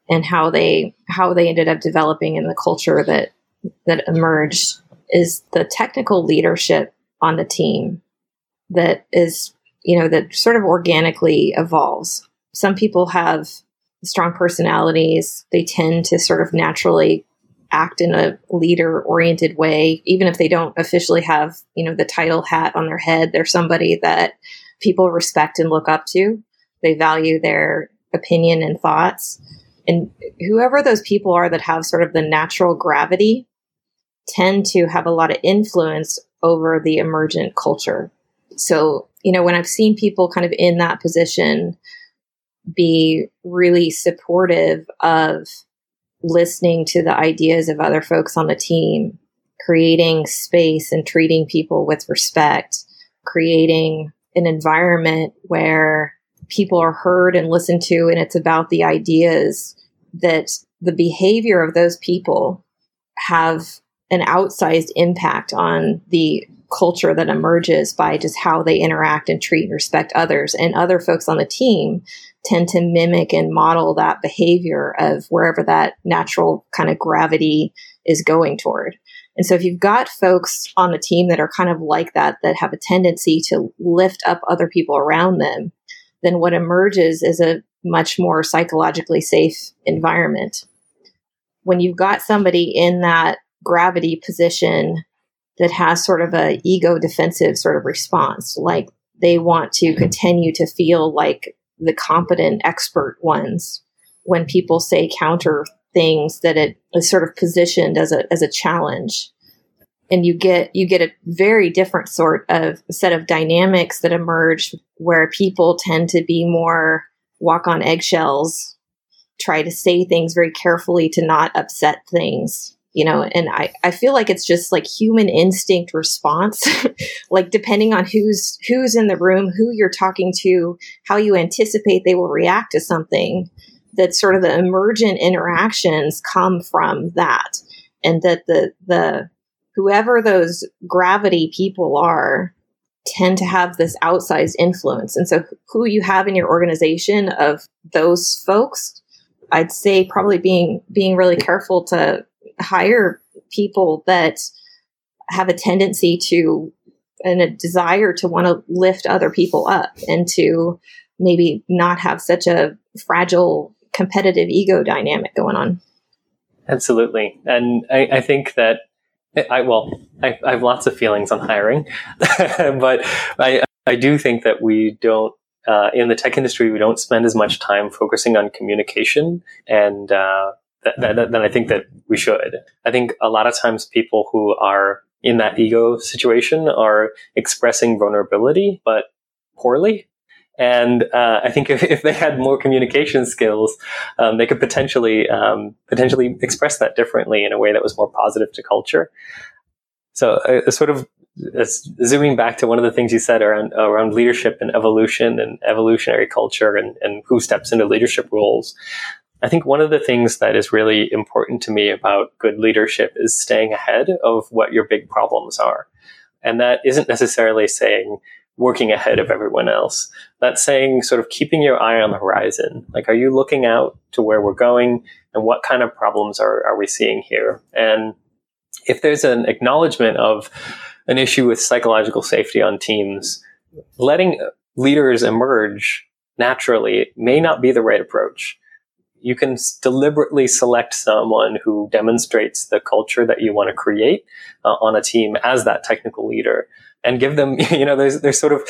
[SPEAKER 1] and how they how they ended up developing in the culture that that emerged is the technical leadership on the team that is you know that sort of organically evolves. Some people have strong personalities. They tend to sort of naturally act in a leader oriented way even if they don't officially have you know the title hat on their head they're somebody that people respect and look up to. They value their opinion and thoughts. And whoever those people are that have sort of the natural gravity tend to have a lot of influence over the emergent culture. So, you know, when I've seen people kind of in that position be really supportive of listening to the ideas of other folks on the team, creating space and treating people with respect, creating an environment where people are heard and listened to, and it's about the ideas that the behavior of those people have an outsized impact on the culture that emerges by just how they interact and treat and respect others. And other folks on the team tend to mimic and model that behavior of wherever that natural kind of gravity is going toward. And so if you've got folks on the team that are kind of like that, that have a tendency to lift up other people around them, then what emerges is a much more psychologically safe environment. When you've got somebody in that gravity position that has sort of a ego defensive sort of response, like they want to mm-hmm. continue to feel like the competent expert ones when people say counter things that it is sort of positioned as a as a challenge. And you get you get a very different sort of set of dynamics that emerge where people tend to be more walk on eggshells try to say things very carefully to not upset things you know and i i feel like it's just like human instinct response. *laughs* Like depending on who's who's in the room who you're talking to how you anticipate they will react to something that sort of the emergent interactions come from that. And that the the whoever those gravity people are tend to have this outsized influence. And so who you have in your organization of those folks i'd say probably being being really careful to hire people that have a tendency to and a desire to want to lift other people up and to maybe not have such a fragile competitive ego dynamic going on.
[SPEAKER 4] Absolutely. And I, I think that I, well, I, I, have lots of feelings on hiring, *laughs* but I, I do think that we don't uh, in the tech industry, we don't spend as much time focusing on communication and uh, than I think that we should. I think a lot of times people who are in that ego situation are expressing vulnerability, but poorly. And uh, I think if, if, they had more communication skills, um, they could potentially um, potentially express that differently in a way that was more positive to culture. So, uh, sort of uh, zooming back to one of the things you said around around leadership and evolution and evolutionary culture and, and who steps into leadership roles. I think one of the things that is really important to me about good leadership is staying ahead of what your big problems are. And that isn't necessarily saying working ahead of everyone else. That's saying sort of keeping your eye on the horizon. Like, are you looking out to where we're going and what kind of problems are, are we seeing here? And if there's an acknowledgement of an issue with psychological safety on teams, letting leaders emerge naturally may not be the right approach. You can deliberately select someone who demonstrates the culture that you want to create uh, on a team as that technical leader and give them, *laughs* you know, there's, there's sort of,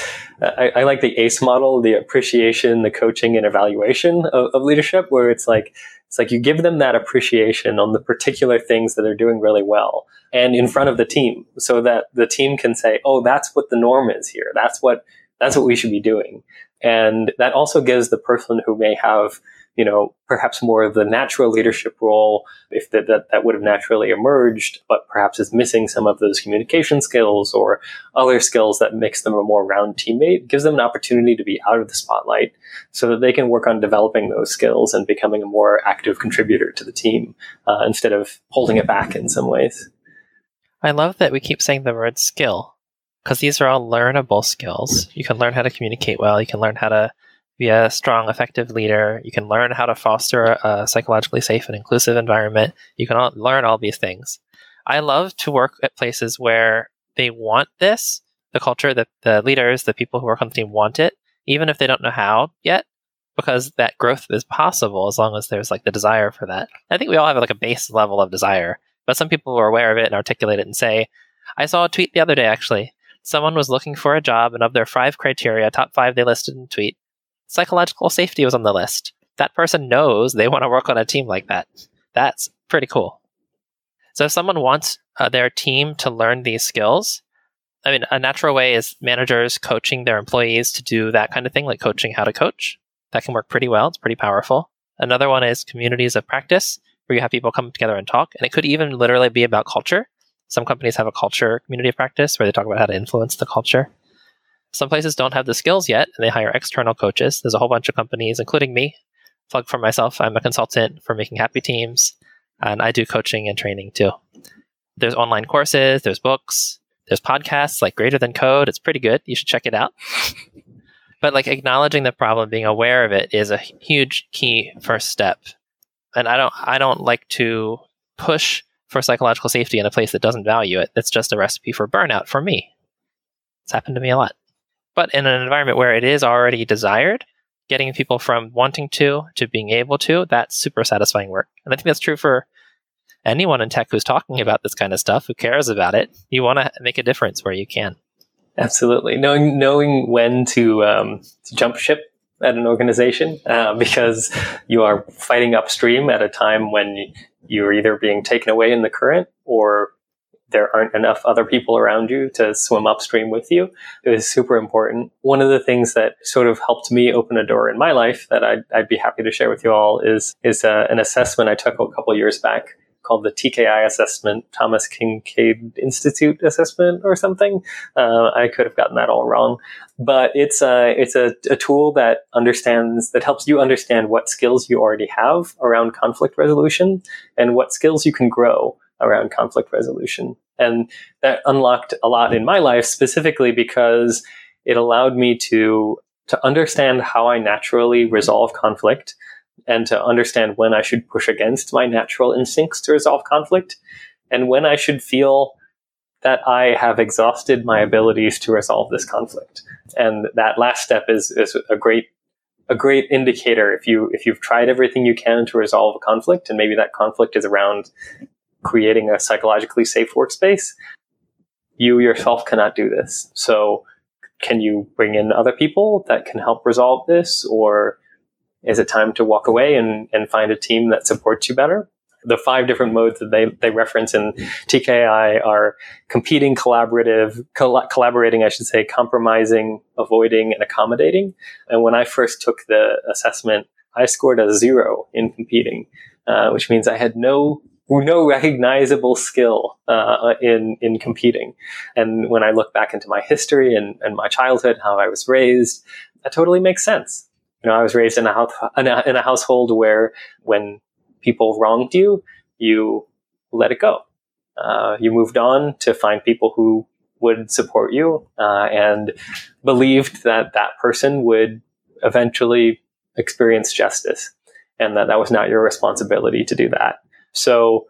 [SPEAKER 4] I, I, like the ACE model, the appreciation, the coaching and evaluation of, of, leadership, where it's like, it's like you give them that appreciation on the particular things that they're doing really well and in front of the team so that the team can say, oh, that's what the norm is here. That's what, that's what we should be doing. And that also gives the person who may have you know, perhaps more of the natural leadership role, if that, that, that would have naturally emerged, but perhaps is missing some of those communication skills or other skills that makes them a more round teammate, gives them an opportunity to be out of the spotlight so that they can work on developing those skills and becoming a more active contributor to the team uh, instead of holding it back in some ways.
[SPEAKER 3] I love that we keep saying the word skill because these are all learnable skills. You can learn how to communicate well, you can learn how to be a strong, effective leader. You can learn how to foster a psychologically safe and inclusive environment. You can all learn all these things. I love to work at places where they want this. The culture, that the leaders, the people who work on the team want it, even if they don't know how yet, because that growth is possible as long as there's like the desire for that. I think we all have like a base level of desire, but some people are aware of it and articulate it and say, I saw a tweet the other day actually. Someone was looking for a job, and of their five criteria, top five they listed in the tweet, psychological safety was on the list. That person knows they want to work on a team like that. That's pretty cool. So if someone wants uh, their team to learn these skills, I mean, a natural way is managers coaching their employees to do that kind of thing, like coaching how to coach. That can work pretty well. It's pretty powerful. Another one is communities of practice, where you have people come together and talk. And it could even literally be about culture. Some companies have a culture community of practice where they talk about how to influence the culture. Some places don't have the skills yet, and they hire external coaches. There's a whole bunch of companies, including me. Plug for myself, I'm a consultant for making happy teams, and I do coaching and training too. There's online courses, there's books, there's podcasts like Greater Than Code. It's pretty good. You should check it out. *laughs* but like acknowledging the problem, being aware of it is a huge key first step. And I don't I don't like to push for psychological safety in a place that doesn't value it. That's just a recipe for burnout for me. It's happened to me a lot. But in an environment where it is already desired, getting people from wanting to to being able to, that's super satisfying work. And I think that's true for anyone in tech who's talking about this kind of stuff, who cares about it. You want to make a difference where you can.
[SPEAKER 4] Absolutely, knowing knowing when to, um, to jump ship at an organization uh, *laughs* because you are fighting upstream at a time when you're either being taken away in the current or there aren't enough other people around you to swim upstream with you is super important. One of the things that sort of helped me open a door in my life that I'd, I'd be happy to share with you all is is uh, an assessment I took a couple years back called the TKI assessment, Thomas Kinkade Institute assessment or something. Uh, I could have gotten that all wrong, but it's a it's a, a, tool that understands that helps you understand what skills you already have around conflict resolution and what skills you can grow around conflict resolution. And that unlocked a lot in my life specifically because it allowed me to to understand how I naturally resolve conflict and to understand when I should push against my natural instincts to resolve conflict and when I should feel that I have exhausted my abilities to resolve this conflict. And that last step is, is a great a great indicator if you if you've tried everything you can to resolve a conflict and maybe that conflict is around creating a psychologically safe workspace, you yourself cannot do this. So can you bring in other people that can help resolve this? Or is it time to walk away and, and find a team that supports you better? The five different modes that they, they reference in TKI are competing, collaborative, coll- collaborating, I should say, compromising, avoiding, and accommodating. And when I first took the assessment, I scored a zero in competing, uh, which means I had no no recognizable skill uh, in in competing. And when I look back into my history and, and my childhood, how I was raised, that totally makes sense. You know, I was raised in a house in a, in a household where when people wronged you, you let it go. Uh, you moved on to find people who would support you uh, and believed that that person would eventually experience justice and that that was not your responsibility to do that. So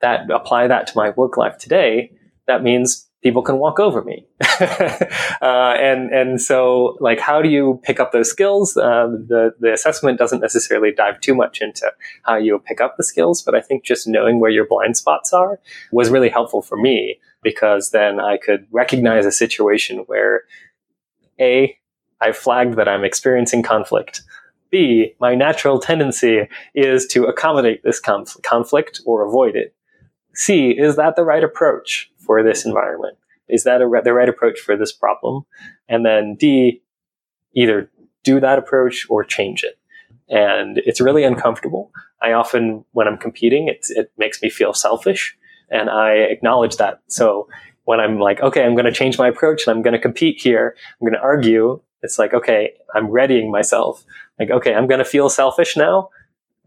[SPEAKER 4] that apply that to my work life today, that means people can walk over me. *laughs* uh, and, and so like, how do you pick up those skills? Um, the, the assessment doesn't necessarily dive too much into how you pick up the skills, but I think just knowing where your blind spots are was really helpful for me because then I could recognize a situation where A, I flagged that I'm experiencing conflict. B, my natural tendency is to accommodate this conf- conflict or avoid it. C, is that the right approach for this environment? Is that re- the right approach for this problem? And then D, either do that approach or change it. And it's really uncomfortable. I often, when I'm competing, it makes me feel selfish and I acknowledge that. So when I'm like, okay, I'm going to change my approach and I'm going to compete here, I'm going to argue, it's like, okay, I'm readying myself. Like, okay, I'm going to feel selfish now.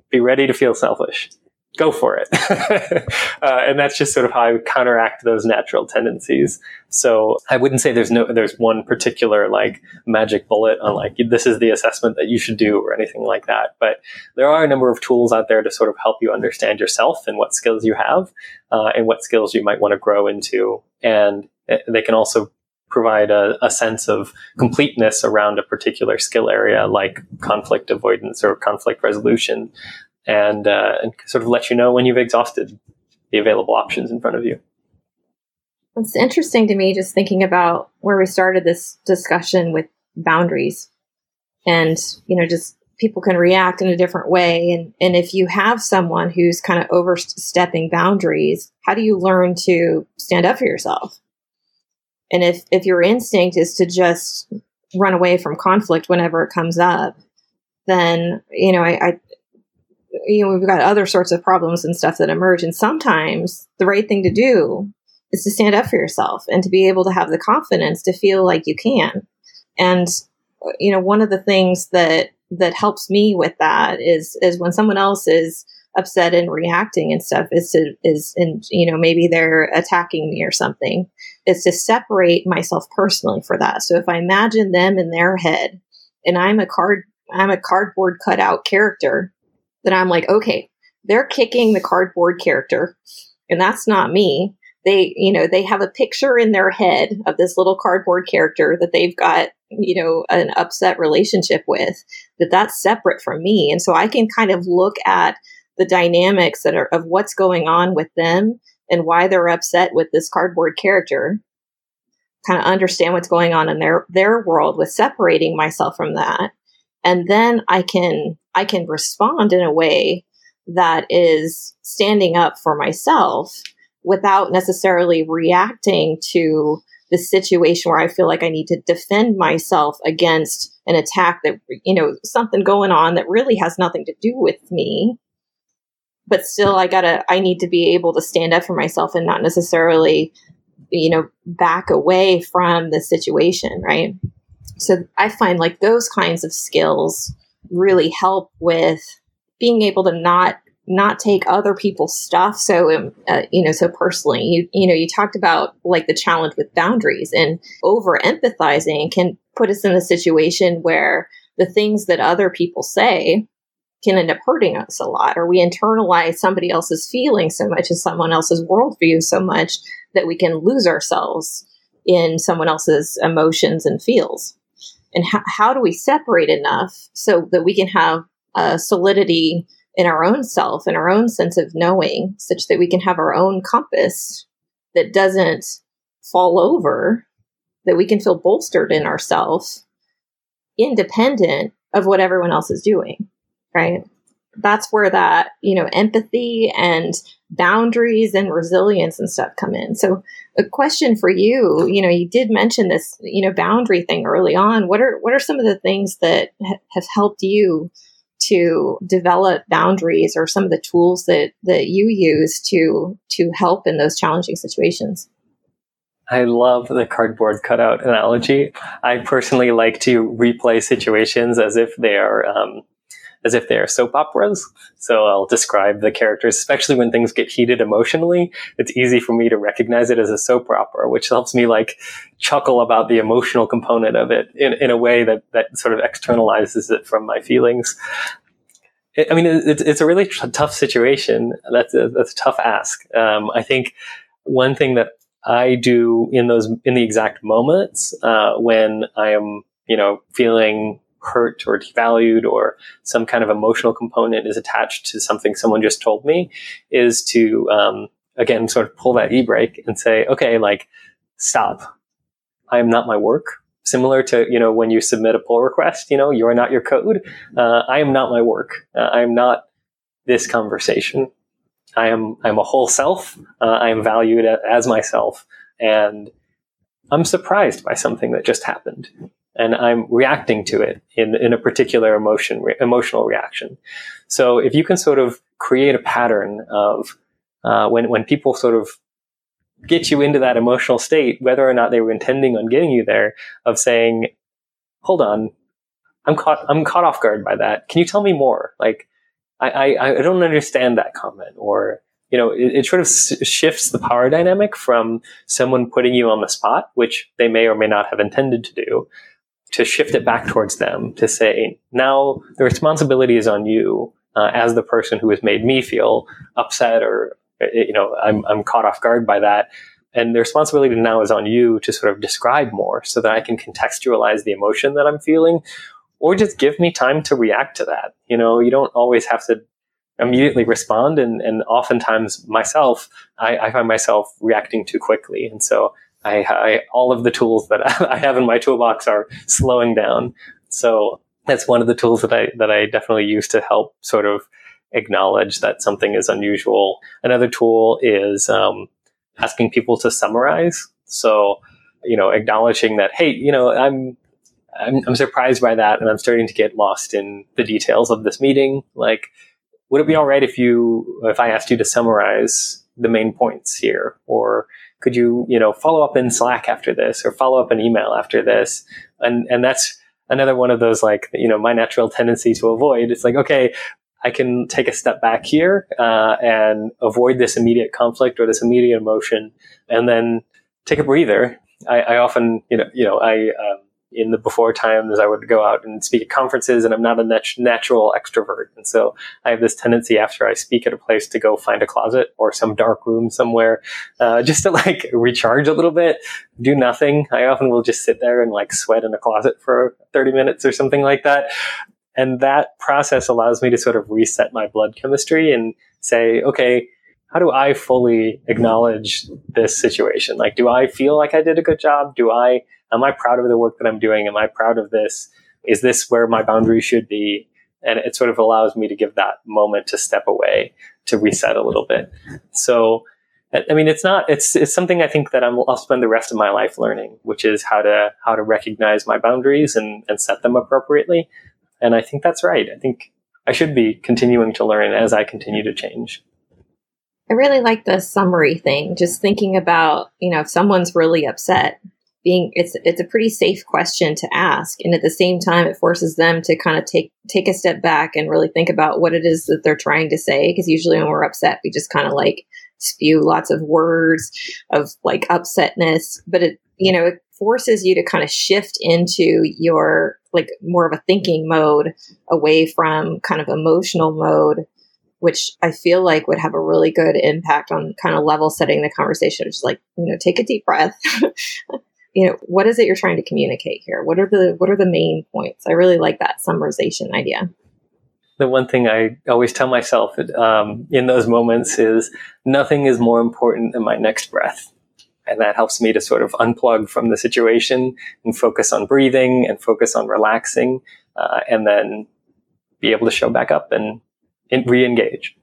[SPEAKER 4] Be ready to feel selfish. Go for it. *laughs* uh, and that's just sort of how I would counteract those natural tendencies. So I wouldn't say there's no, there's one particular like magic bullet on like, this is the assessment that you should do or anything like that. But there are a number of tools out there to sort of help you understand yourself and what skills you have, uh, and what skills you might want to grow into. And eh, they can also provide a, a, sense of completeness around a particular skill area like conflict avoidance or conflict resolution and, uh, and sort of let you know when you've exhausted the available options in front of you.
[SPEAKER 1] It's interesting to me just thinking about where we started this discussion with boundaries and, you know, just people can react in a different way. And, and if you have someone who's kind of overstepping boundaries, how do you learn to stand up for yourself? And if, if your instinct is to just run away from conflict whenever it comes up, then, you know, I, I you know, we've got other sorts of problems and stuff that emerge. And sometimes the right thing to do is to stand up for yourself and to be able to have the confidence to feel like you can. And, you know, one of the things that, that helps me with that is, is when someone else is upset and reacting and stuff is to, is, and, you know, maybe they're attacking me or something is to separate myself personally for that. So if I imagine them in their head and I'm a card, I'm a cardboard cutout character, then I'm like, okay, they're kicking the cardboard character and that's not me. They, you know, they have a picture in their head of this little cardboard character that they've got, you know, an upset relationship with that that's separate from me. And so I can kind of look at the dynamics that are of what's going on with them and why they're upset with this cardboard character kind of understand what's going on in their their world with separating myself from that. And then i can i can respond in a way that is standing up for myself without necessarily reacting to the situation where i feel like i need to defend myself against an attack that you know something going on that really has nothing to do with me but still i gotta i need to be able to stand up for myself and not necessarily you know back away from the situation right? So i find like those kinds of skills really help with being able to not not take other people's stuff so um, uh, you know so personally. You you know you talked about like the challenge with boundaries and over empathizing can put us in a situation where the things that other people say can end up hurting us a lot, or we internalize somebody else's feelings so much as someone else's worldview so much that we can lose ourselves in someone else's emotions and feels. And how, how do we separate enough so that we can have a solidity in our own self and our own sense of knowing, such that we can have our own compass that doesn't fall over that we can feel bolstered in ourselves independent of what everyone else is doing right? That's where that you know empathy and boundaries and resilience and stuff come in. So a question for you you know you did mention this you know boundary thing early on. What are what are some of the things that ha- have helped you to develop boundaries or some of the tools that that you use to to help in those challenging situations?
[SPEAKER 4] I love the cardboard cutout analogy. I personally like to replay situations as if they are um, as if they are soap operas. So I'll describe the characters, especially when things get heated emotionally. It's easy for me to recognize it as a soap opera, which helps me like chuckle about the emotional component of it in, in a way that, that sort of externalizes it from my feelings. I mean, it's, it's a really t- tough situation. That's a, that's a tough ask. Um, I think one thing that I do in those, in the exact moments, uh, when I am, you know, feeling hurt or devalued or some kind of emotional component is attached to something someone just told me is to um, again sort of pull that e-brake and say okay like stop. I am not my work. Similar to you know when you submit a pull request you know you are not your code. Uh, i am not my work. Uh, i am not this conversation. I am i'm a whole self. Uh, i am valued as myself. And i'm surprised by something that just happened and I'm reacting to it in, in a particular emotion, re- emotional reaction. So if you can sort of create a pattern of uh, when when people sort of get you into that emotional state, whether or not they were intending on getting you there, of saying, "Hold on, I'm caught I'm caught off guard by that. Can you tell me more? Like, I I, I don't understand that comment, or you know, it, it sort of s- shifts the power dynamic from someone putting you on the spot, which they may or may not have intended to do, to shift it back towards them to say, now the responsibility is on you uh, as the person who has made me feel upset or, uh, you know, I'm, I'm caught off guard by that. And the responsibility now is on you to sort of describe more so that I can contextualize the emotion that I'm feeling or just give me time to react to that. You know, you don't always have to immediately respond. And, and oftentimes myself, I, I find myself reacting too quickly. And so I, I, all of the tools that *laughs* I have in my toolbox are slowing down. So that's one of the tools that I that I definitely use to help sort of acknowledge that something is unusual. Another tool is um, asking people to summarize. So you know, acknowledging that hey, you know, I'm, I'm I'm surprised by that, and I'm starting to get lost in the details of this meeting. Like, would it be all right if you if I asked you to summarize the main points here, or could you you know follow up in slack after this or follow up an email after this? And and that's another one of those like you know my natural tendency to avoid. It's like okay i can take a step back here uh, and avoid this immediate conflict or this immediate emotion and then take a breather. I, I often you know you know i um, in the before times I would go out and speak at conferences and I'm not a nat- natural extrovert. And so I have this tendency after I speak at a place to go find a closet or some dark room somewhere, uh, *laughs* just to like recharge a little bit, do nothing. I often will just sit there and like sweat in a closet for 30 minutes or something like that. And that process allows me to sort of reset my blood chemistry and say, okay, how do I fully acknowledge this situation? Like, do I feel like I did a good job? Do I am I proud of the work that I'm doing? Am I proud of this? Is this where my boundaries should be? And it sort of allows me to give that moment to step away to reset a little bit. So, I mean, it's not, it's, it's something I think that i will spend the rest of my life learning, which is how to, how to recognize my boundaries and, and set them appropriately. And I think that's right. I think I should be continuing to learn as I continue to change.
[SPEAKER 1] I really like the summary thing, just thinking about, you know, if someone's really upset, being it's it's a pretty safe question to ask. And at the same time it forces them to kind of take take a step back and really think about what it is that they're trying to say. Because usually when we're upset we just kind of like spew lots of words of like upsetness. But it you know it forces you to kind of shift into your like more of a thinking mode away from kind of emotional mode which I feel like would have a really good impact on kind of level setting the conversation. Just like, you know, take a deep breath, *laughs* you know what is it you're trying to communicate here? What are the what are the main points? I really like that summarization idea.
[SPEAKER 4] The one thing i always tell myself um, in those moments is nothing is more important than my next breath. And that helps me to sort of unplug from the situation and focus on breathing and focus on relaxing, uh, and then be able to show back up and, and re engage.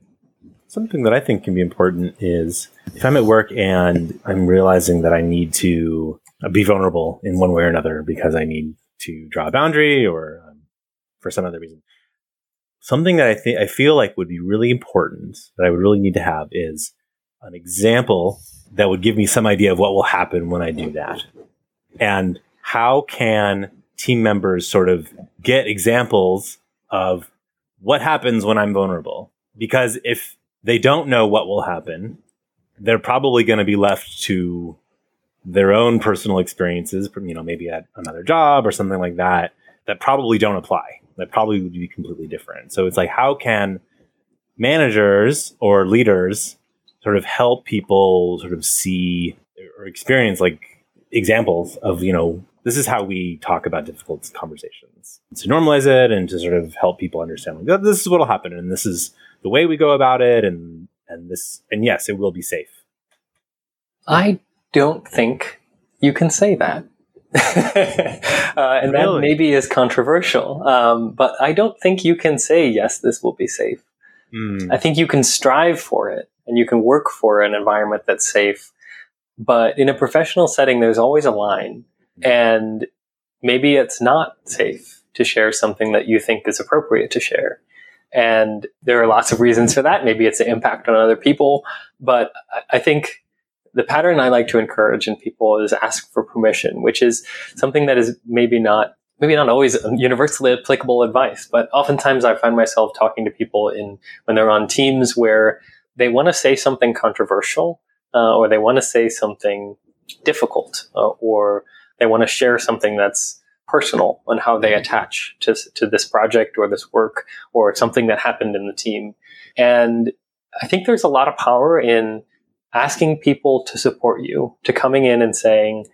[SPEAKER 2] Something that I think can be important is if I'm at work and I'm realizing that I need to be vulnerable in one way or another because I need to draw a boundary or um, for some other reason. Something that I think I feel like would be really important that I would really need to have is an example that would give me some idea of what will happen when I do that. And how can team members sort of get examples of what happens when I'm vulnerable? Because if they don't know what will happen, they're probably going to be left to their own personal experiences, you know, maybe at another job or something like that, that probably don't apply. That probably would be completely different. So it's like, how can managers or leaders sort of help people sort of see or experience like examples of, you know, this is how we talk about difficult conversations to normalize it and to sort of help people understand like this is what will happen and this is the way we go about it and and this and yes it will be safe
[SPEAKER 4] i don't think you can say that. *laughs* uh, and really? that maybe is controversial. Um, but I don't think you can say, yes, this will be safe. Mm. I think you can strive for it and you can work for an environment that's safe. But in a professional setting, there's always a line. And maybe it's not safe to share something that you think is appropriate to share. And there are lots of reasons for that. Maybe it's an impact on other people. But I think the pattern I like to encourage in people is ask for permission, which is something that is maybe not maybe not always universally applicable advice, but oftentimes I find myself talking to people in when they're on teams where they want to say something controversial uh, or they want to say something difficult uh, or they want to share something that's personal on how they attach to, to this project or this work or something that happened in the team. And I think there's a lot of power in asking people to support you, to coming in and saying,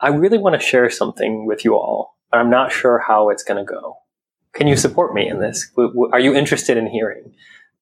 [SPEAKER 4] I really want to share something with you all, but I'm not sure how it's going to go. Can you support me in this? Are you interested in hearing?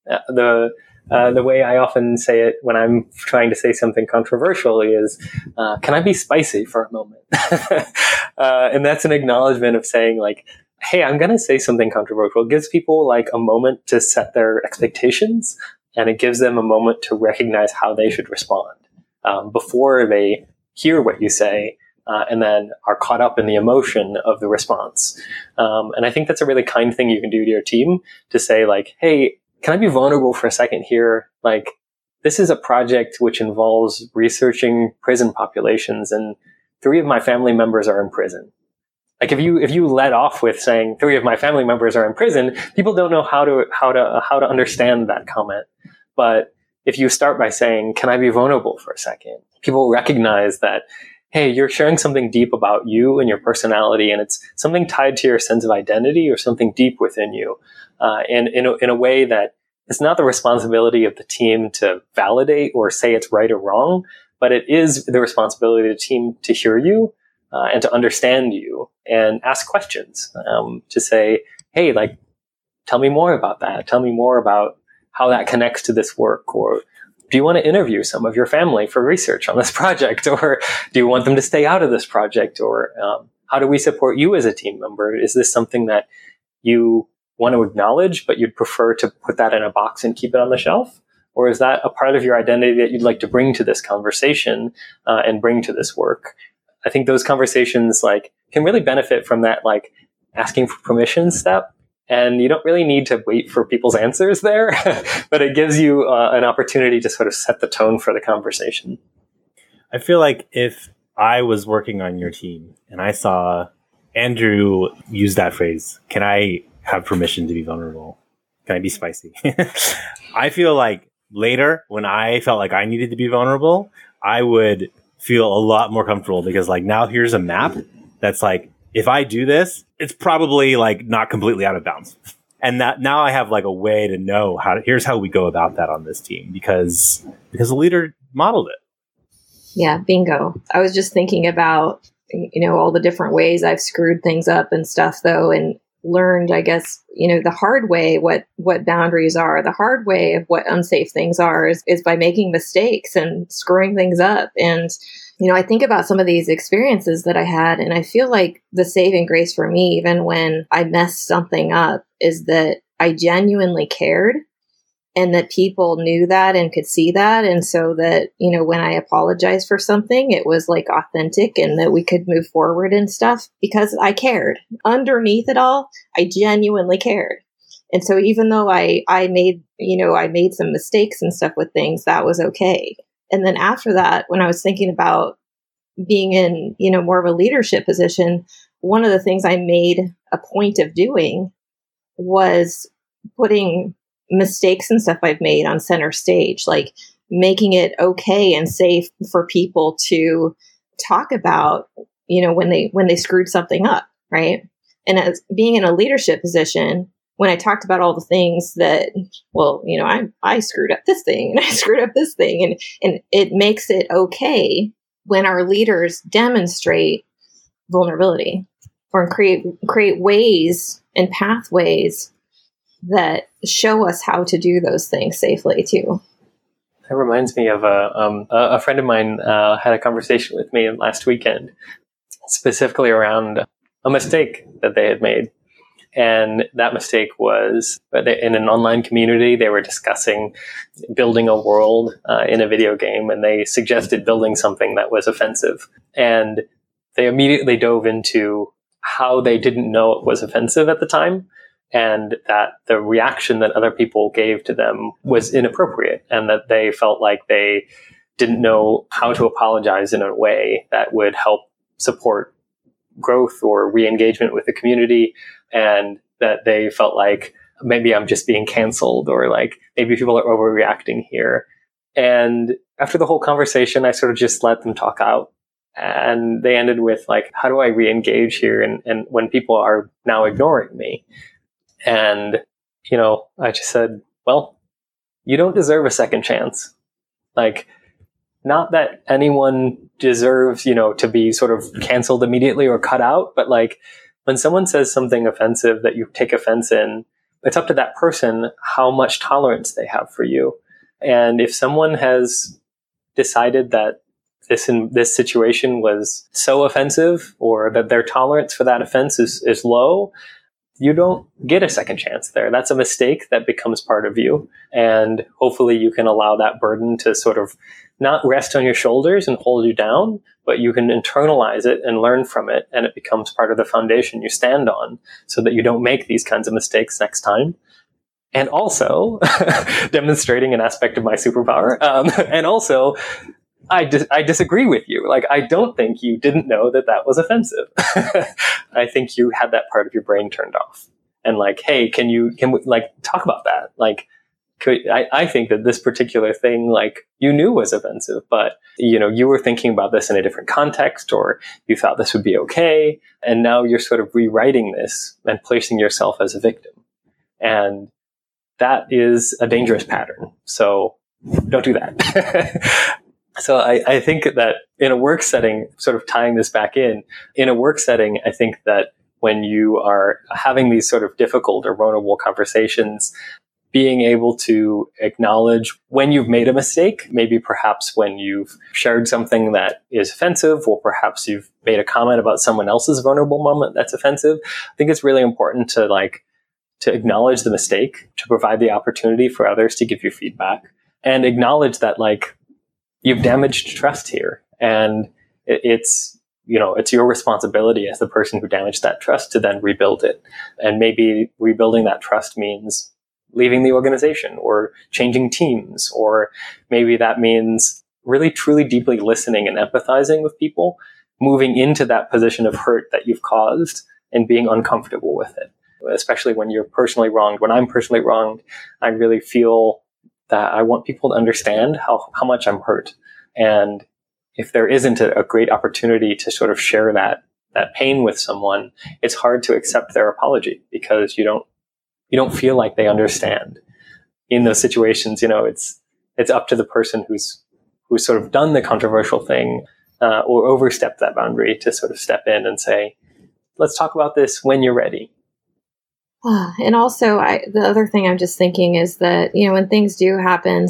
[SPEAKER 4] Uh, the uh, the way I often say it when I'm trying to say something controversial is, uh, "Can I be spicy for a moment?" *laughs* Uh, and that's an acknowledgement of saying, like, "Hey, I'm going to say something controversial." It gives people like a moment to set their expectations and it gives them a moment to recognize how they should respond um, before they hear what you say uh, and then are caught up in the emotion of the response. Um, and I think that's a really kind thing you can do to your team to say like, "Hey, can I be vulnerable for a second here? Like, this is a project which involves researching prison populations, and three of my family members are in prison." Like if you if you let off with saying three of my family members are in prison, people don't know how to how to how to understand that comment. But if you start by saying, can I be vulnerable for a second? People recognize that, hey, you're sharing something deep about you and your personality, and it's something tied to your sense of identity or something deep within you. Uh, and in a, in a way that it's not the responsibility of the team to validate or say it's right or wrong, but it is the responsibility of the team to hear you uh, and to understand you and ask questions um, to say, hey, like, tell me more about that. Tell me more about how that connects to this work or do you want to interview some of your family for research on this *laughs* project? or do you want them to stay out of this project? or um, how do we support you as a team member? Is this something that you want to acknowledge but you'd prefer to put that in a box and keep it on the shelf? Or is that a part of your identity that you'd like to bring to this conversation uh, and bring to this work i think those conversations like can really benefit from that like asking for permission step and you don't really need to wait for people's *laughs* answers there, *laughs* but it gives you uh, an opportunity to sort of set the tone for the conversation.
[SPEAKER 2] I feel like if I was working on your team and I saw Andrew use that phrase, can I have permission to be vulnerable? Can I be spicy? *laughs* I feel like later when I felt like I needed to be vulnerable, I would feel a lot more comfortable because like now here's a map that's like if I do this, it's probably like not completely out of bounds. And that now I have like a way to know how to, here's how we go about that on this team because because the leader modeled it.
[SPEAKER 1] Yeah, bingo. I was just thinking about you know all the different ways I've screwed things up and stuff though and learned, I guess, you know, the hard way what what boundaries are. The hard way of what unsafe things are is, is by making mistakes and screwing things up. And you know, I think about some of these experiences that I had, and I feel like the saving grace for me, even when I messed something up, is that I genuinely cared and that people knew that and could see that. And so that, you know, when I apologized for something, it was like authentic and that we could move forward and stuff because I cared. Underneath it all, I genuinely cared. And so even though I, I made, you know, I made some mistakes and stuff with things, that was okay. And then after that, when I was thinking about being in, you know, more of a leadership position, one of the things I made a point of doing was putting mistakes and stuff I've made on center stage, like making it okay and safe for people to talk about, you know, when they when they screwed something up, right? And as being in a leadership position, when I talked about all the things that, well, you know, I I screwed up this thing and *laughs* I screwed up this thing, and and it makes it okay when our leaders demonstrate vulnerability or create create ways and pathways that show us how to do those things safely too.
[SPEAKER 4] That reminds me of a um, a friend of mine uh, had a conversation with me last weekend, specifically around a mistake that they had made, and that mistake was in an online community they were discussing building a world uh, in a video game, and they suggested building something that was offensive, and they immediately dove into how they didn't know it was offensive at the time and that the reaction that other people gave to them was inappropriate and that they felt like they didn't know how to apologize in a way that would help support growth or re-engagement with the community and that they felt like maybe I'm just being canceled or like maybe people are overreacting here. And after the whole conversation, I sort of just let them talk out. And they ended with like, how do I re-engage here? And, and when people are now ignoring me, and, you know, I just said, well, you don't deserve a second chance. Like, not that anyone deserves, you know, to be sort of canceled immediately or cut out, but like when someone says something offensive that you take offense in, it's up to that person how much tolerance they have for you. And if someone has decided that this in this situation was so offensive or that their tolerance for that offense is, is low, you don't get a second chance there. That's a mistake that becomes part of you. And hopefully you can allow that burden to sort of not rest on your shoulders and hold you down, but you can internalize it and learn from it. And it becomes part of the foundation you stand on so that you don't make these kinds of mistakes next time. And also *laughs* demonstrating an aspect of my superpower. Um, *laughs* and also I, dis- I disagree with you. Like, I don't think you didn't know that that was offensive. *laughs* I think you had that part of your brain turned off. And like, hey, can you, can we, like, talk about that? Like, could, I, I think that this particular thing, like, you knew was offensive, but, you know, you were thinking about this in a different context or you thought this would be okay. And now you're sort of rewriting this and placing yourself as a victim. And that is a dangerous pattern. So don't do that. *laughs* So I, I think that in a work setting, sort of tying this back in, in a work setting, I think that when you are having these sort of difficult or vulnerable conversations, being able to acknowledge when you've made a mistake, maybe perhaps when you've shared something that is offensive, or perhaps you've made a comment about someone else's vulnerable moment that's offensive. I think it's really important to like, to acknowledge the mistake, to provide the opportunity for others to give you feedback and acknowledge that like you've damaged trust here. And it's, you know, it's your responsibility as the person who damaged that trust to then rebuild it. And maybe rebuilding that trust means leaving the organization or changing teams, or maybe that means really truly deeply listening and empathizing with people, moving into that position of hurt that you've caused and being uncomfortable with it. Especially when you're personally wronged. When I'm personally wronged, I really feel that I want people to understand how, how much I'm hurt. And if there isn't a, a great opportunity to sort of share that, that pain with someone, it's hard to accept their apology because you don't, you don't feel like they understand. In those situations, you know, it's, it's up to the person who's, who's sort of done the controversial thing uh, or overstepped that boundary to sort of step in and say, let's talk about this when you're ready. *sighs*
[SPEAKER 1] and also, I, the other thing I'm just thinking is that you know when things do happen,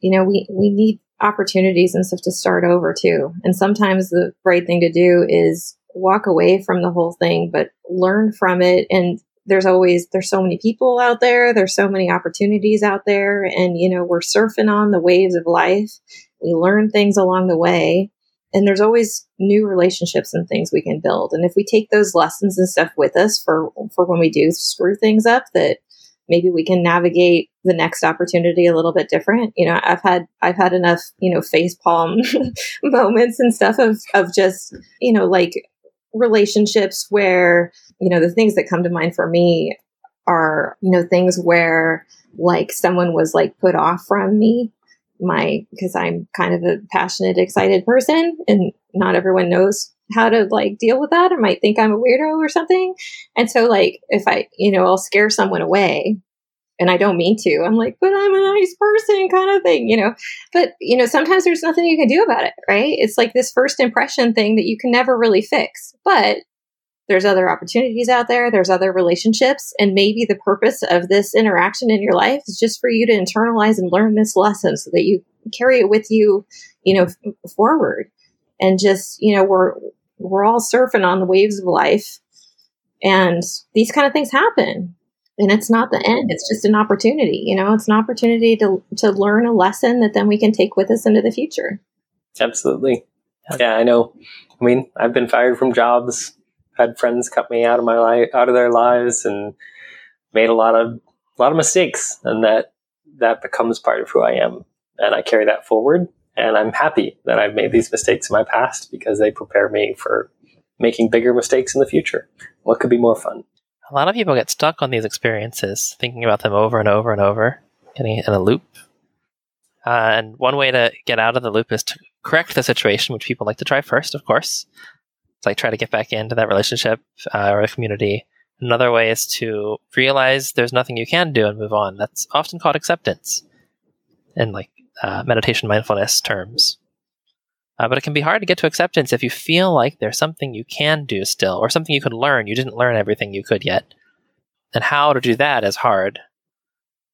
[SPEAKER 1] you know we we need opportunities and stuff to start over too. And sometimes the right thing to do is walk away from the whole thing, but learn from it. And there's always there's so many people out there. There's so many opportunities out there, and you know we're surfing on the waves of life. We learn things along the way and there's always new relationships and things we can build. And if we take those lessons and stuff with us for for when we do screw things up that maybe we can navigate the next opportunity a little bit different. You know i've had i've had enough you know face palm *laughs* moments and stuff of of just you know like relationships where you know the things that come to mind for me are you know things where like someone was like put off from me my because I'm kind of a passionate, excited person, and not everyone knows how to like deal with that or might think I'm a weirdo or something. And so like if I, you know, I'll scare someone away and I don't mean to. I'm like, but I'm a nice person kind of thing, you know. But, you know, sometimes there's nothing you can do about it, right? It's like this first impression thing that you can never really fix. But there's other opportunities out there there's other relationships and maybe the purpose of this interaction in your life is just for you to internalize and learn this lesson so that you carry it with you you know f- forward. And just you know we're we're all surfing on the waves of life and these kind of things happen. And it's not the end it's just an opportunity you know? It's an opportunity to to learn a lesson that then we can take with us into the future.
[SPEAKER 4] Absolutely. Yeah. I know. I mean i've been fired from jobs had friends cut me out of my life, out of their lives, and made a lot of a lot of mistakes, and that that becomes part of who I am, and I carry that forward. And I'm happy that I've made these mistakes in my past because they prepare me for making bigger mistakes in the future. What could be more fun?
[SPEAKER 3] A lot of people get stuck on these experiences, thinking about them over and over and over, getting in a loop. Uh, and one way to get out of the loop is to correct the situation, which people like to try first, of course like try to get back into that relationship uh, or a community. Another way is to realize there's nothing you can do and move on. That's often called acceptance in like uh, meditation mindfulness terms. Uh, but it can be hard to get to acceptance if you feel like there's something you can do still or something you could learn. You didn't learn everything you could yet. And how to do that is hard.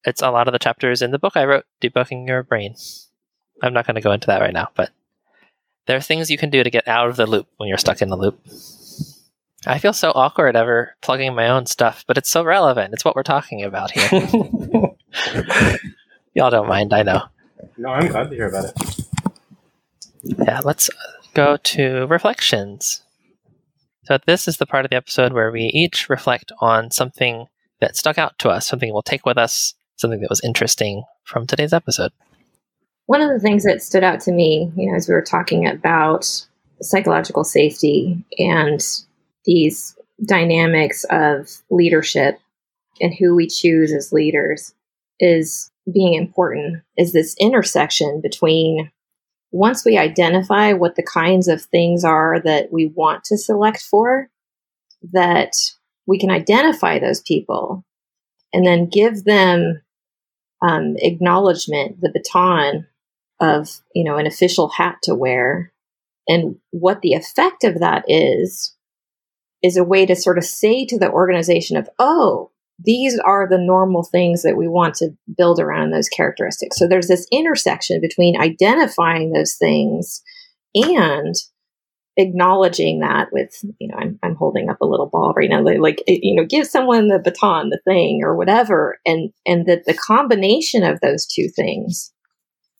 [SPEAKER 3] It's a lot of the chapters in the book I wrote, Debugging Your Brain. I'm not going to go into that right now, but there are things you can do to get out of the loop when you're stuck in the loop. I feel so awkward ever plugging my own stuff, but it's so relevant. It's what we're talking about here. *laughs* Y'all don't mind, I know.
[SPEAKER 2] No, I'm glad to hear about it.
[SPEAKER 3] Yeah, let's go to reflections. So, this is the part of the episode where we each reflect on something that stuck out to us, something we'll take with us, something that was interesting from today's episode
[SPEAKER 1] one of the things that stood out to me, you know, as we were talking about psychological safety and these dynamics of leadership and who we choose as leaders is being important is this intersection between once we identify what the kinds of things are that we want to select for that we can identify those people and then give them um, acknowledgement the baton of, you know, an official hat to wear. And what the effect of that is, is a way to sort of say to the organization of, oh, these are the normal things that we want to build around those characteristics. So there's this intersection between identifying those things and acknowledging that with, you know, I'm, I'm holding up a little ball right now, like, you know, give someone the baton, the thing or whatever. And, and that the combination of those two things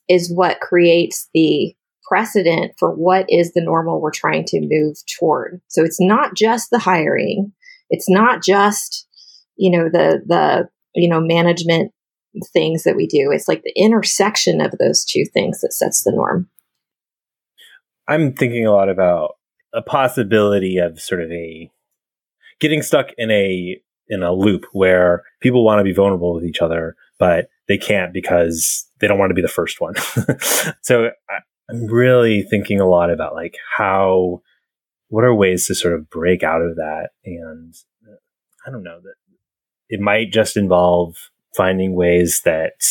[SPEAKER 1] is what creates the precedent for what is the normal we're trying to move toward. So it's not just the hiring, it's not just you know the the you know management things that we do. It's like the intersection of those two things that sets the norm.
[SPEAKER 2] I'm thinking a lot about a possibility of sort of a getting stuck in a in a loop where people want to be vulnerable with each other, but they can't because they don't want to be the first one. *laughs* so I'm really thinking a lot about like how, what are ways to sort of break out of that? And uh, I don't know that it might just involve finding ways that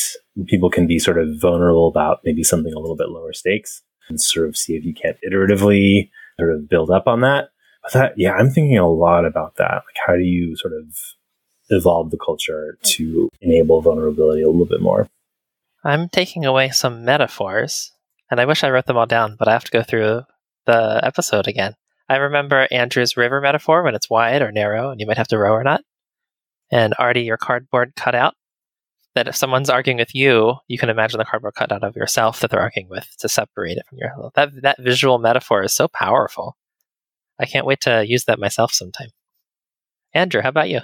[SPEAKER 2] people can be sort of vulnerable about maybe something a little bit lower stakes and sort of see if you can't iteratively sort of build up on that. But that, yeah, I'm thinking a lot about that. Like, how do you sort of evolve the culture to enable vulnerability a little bit more.
[SPEAKER 3] I'm taking away some metaphors, and I wish I wrote them all down, but I have to go through the episode again. I remember Andrew's river metaphor when it's wide or narrow and you might have to row or not. And Arty, your cardboard cutout. That if someone's arguing with you, you can imagine the cardboard cutout of yourself that they're arguing with to separate it from your that that visual metaphor is so powerful. I can't wait to use that myself sometime. Andrew, how about you?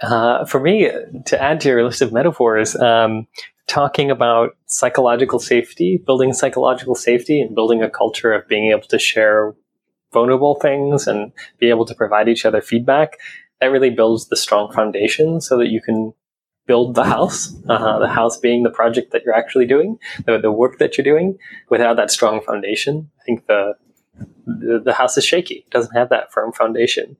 [SPEAKER 4] Uh, for me, to add to your list of metaphors, um, talking about psychological safety, building psychological safety, and building a culture of being able to share vulnerable things and be able to provide each other feedback, that really builds the strong foundation so that you can build the house, uh, the house being the project that you're actually doing, the, the work that you're doing. Without that strong foundation, I think the, the, the house is shaky. It doesn't have that firm foundation.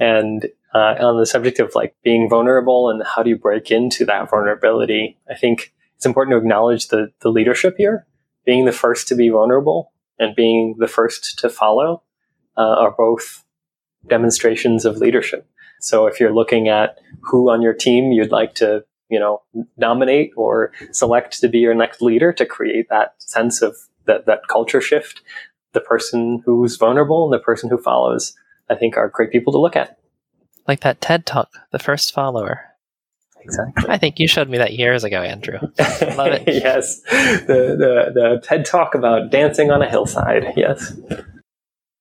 [SPEAKER 4] And uh, on the subject of like being vulnerable and how do you break into that vulnerability, I think it's important to acknowledge the, the leadership here. Being the first to be vulnerable and being the first to follow uh, are both demonstrations of leadership. So if you're looking at who on your team you'd like to, you know, nominate or select to be your next leader to create that sense of that, that culture shift, the person who's vulnerable and the person who follows, I think are great people to look at.
[SPEAKER 3] Like that TED talk, the first follower.
[SPEAKER 4] Exactly.
[SPEAKER 3] I think you showed me that years ago, Andrew. Love it. *laughs*
[SPEAKER 4] yes. The, the, the TED talk about dancing on a hillside. Yes.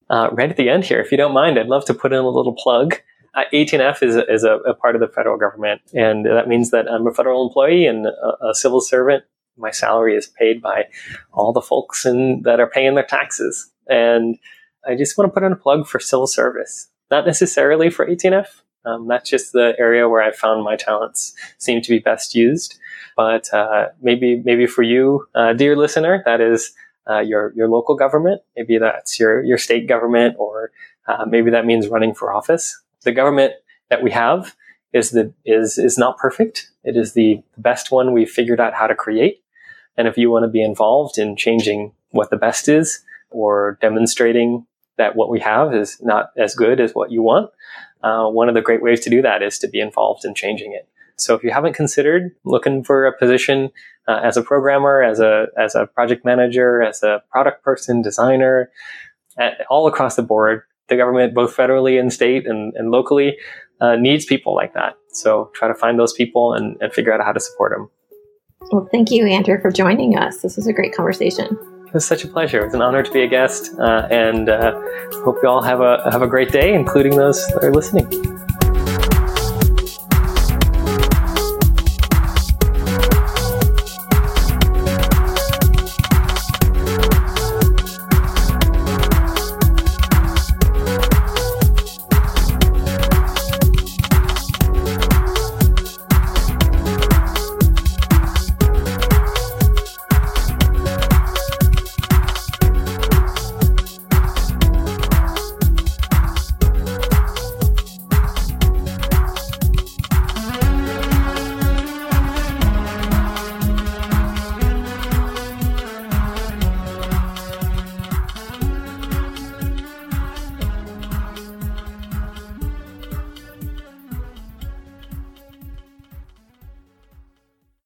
[SPEAKER 4] Uh, right at the end here, if you don't mind, I'd love to put in a little plug. Uh, 18F is, is a, a, part of the federal government, and that means that I'm a federal employee and a, a civil servant. My salary is paid by all the folks in, that are paying their taxes. And I just want to put in a plug for civil service, not necessarily for 18F. Um, that's just the area where I found my talents seem to be best used. But uh, maybe, maybe for you, uh, dear listener, that is uh, your your local government. Maybe that's your your state government, or uh, maybe that means running for office. The government that we have is the is is not perfect. It is the best one we've figured out how to create. And if you want to be involved in changing what the best is, or demonstrating that what we have is not as good as what you want, uh, one of the great ways to do that is to be involved in changing it. So if you haven't considered looking for a position uh, as a programmer, as a as a project manager, as a product person, designer, at, all across the board, the government, both federally and state and, and locally, uh, needs people like that. So try to find those people and, and figure out how to support them.
[SPEAKER 1] Well, thank you, Andrew, for joining us. This was a great conversation.
[SPEAKER 4] It was such a pleasure. It was an honor to be a guest, uh, and uh, hope you all have a have a great day, including those that are listening.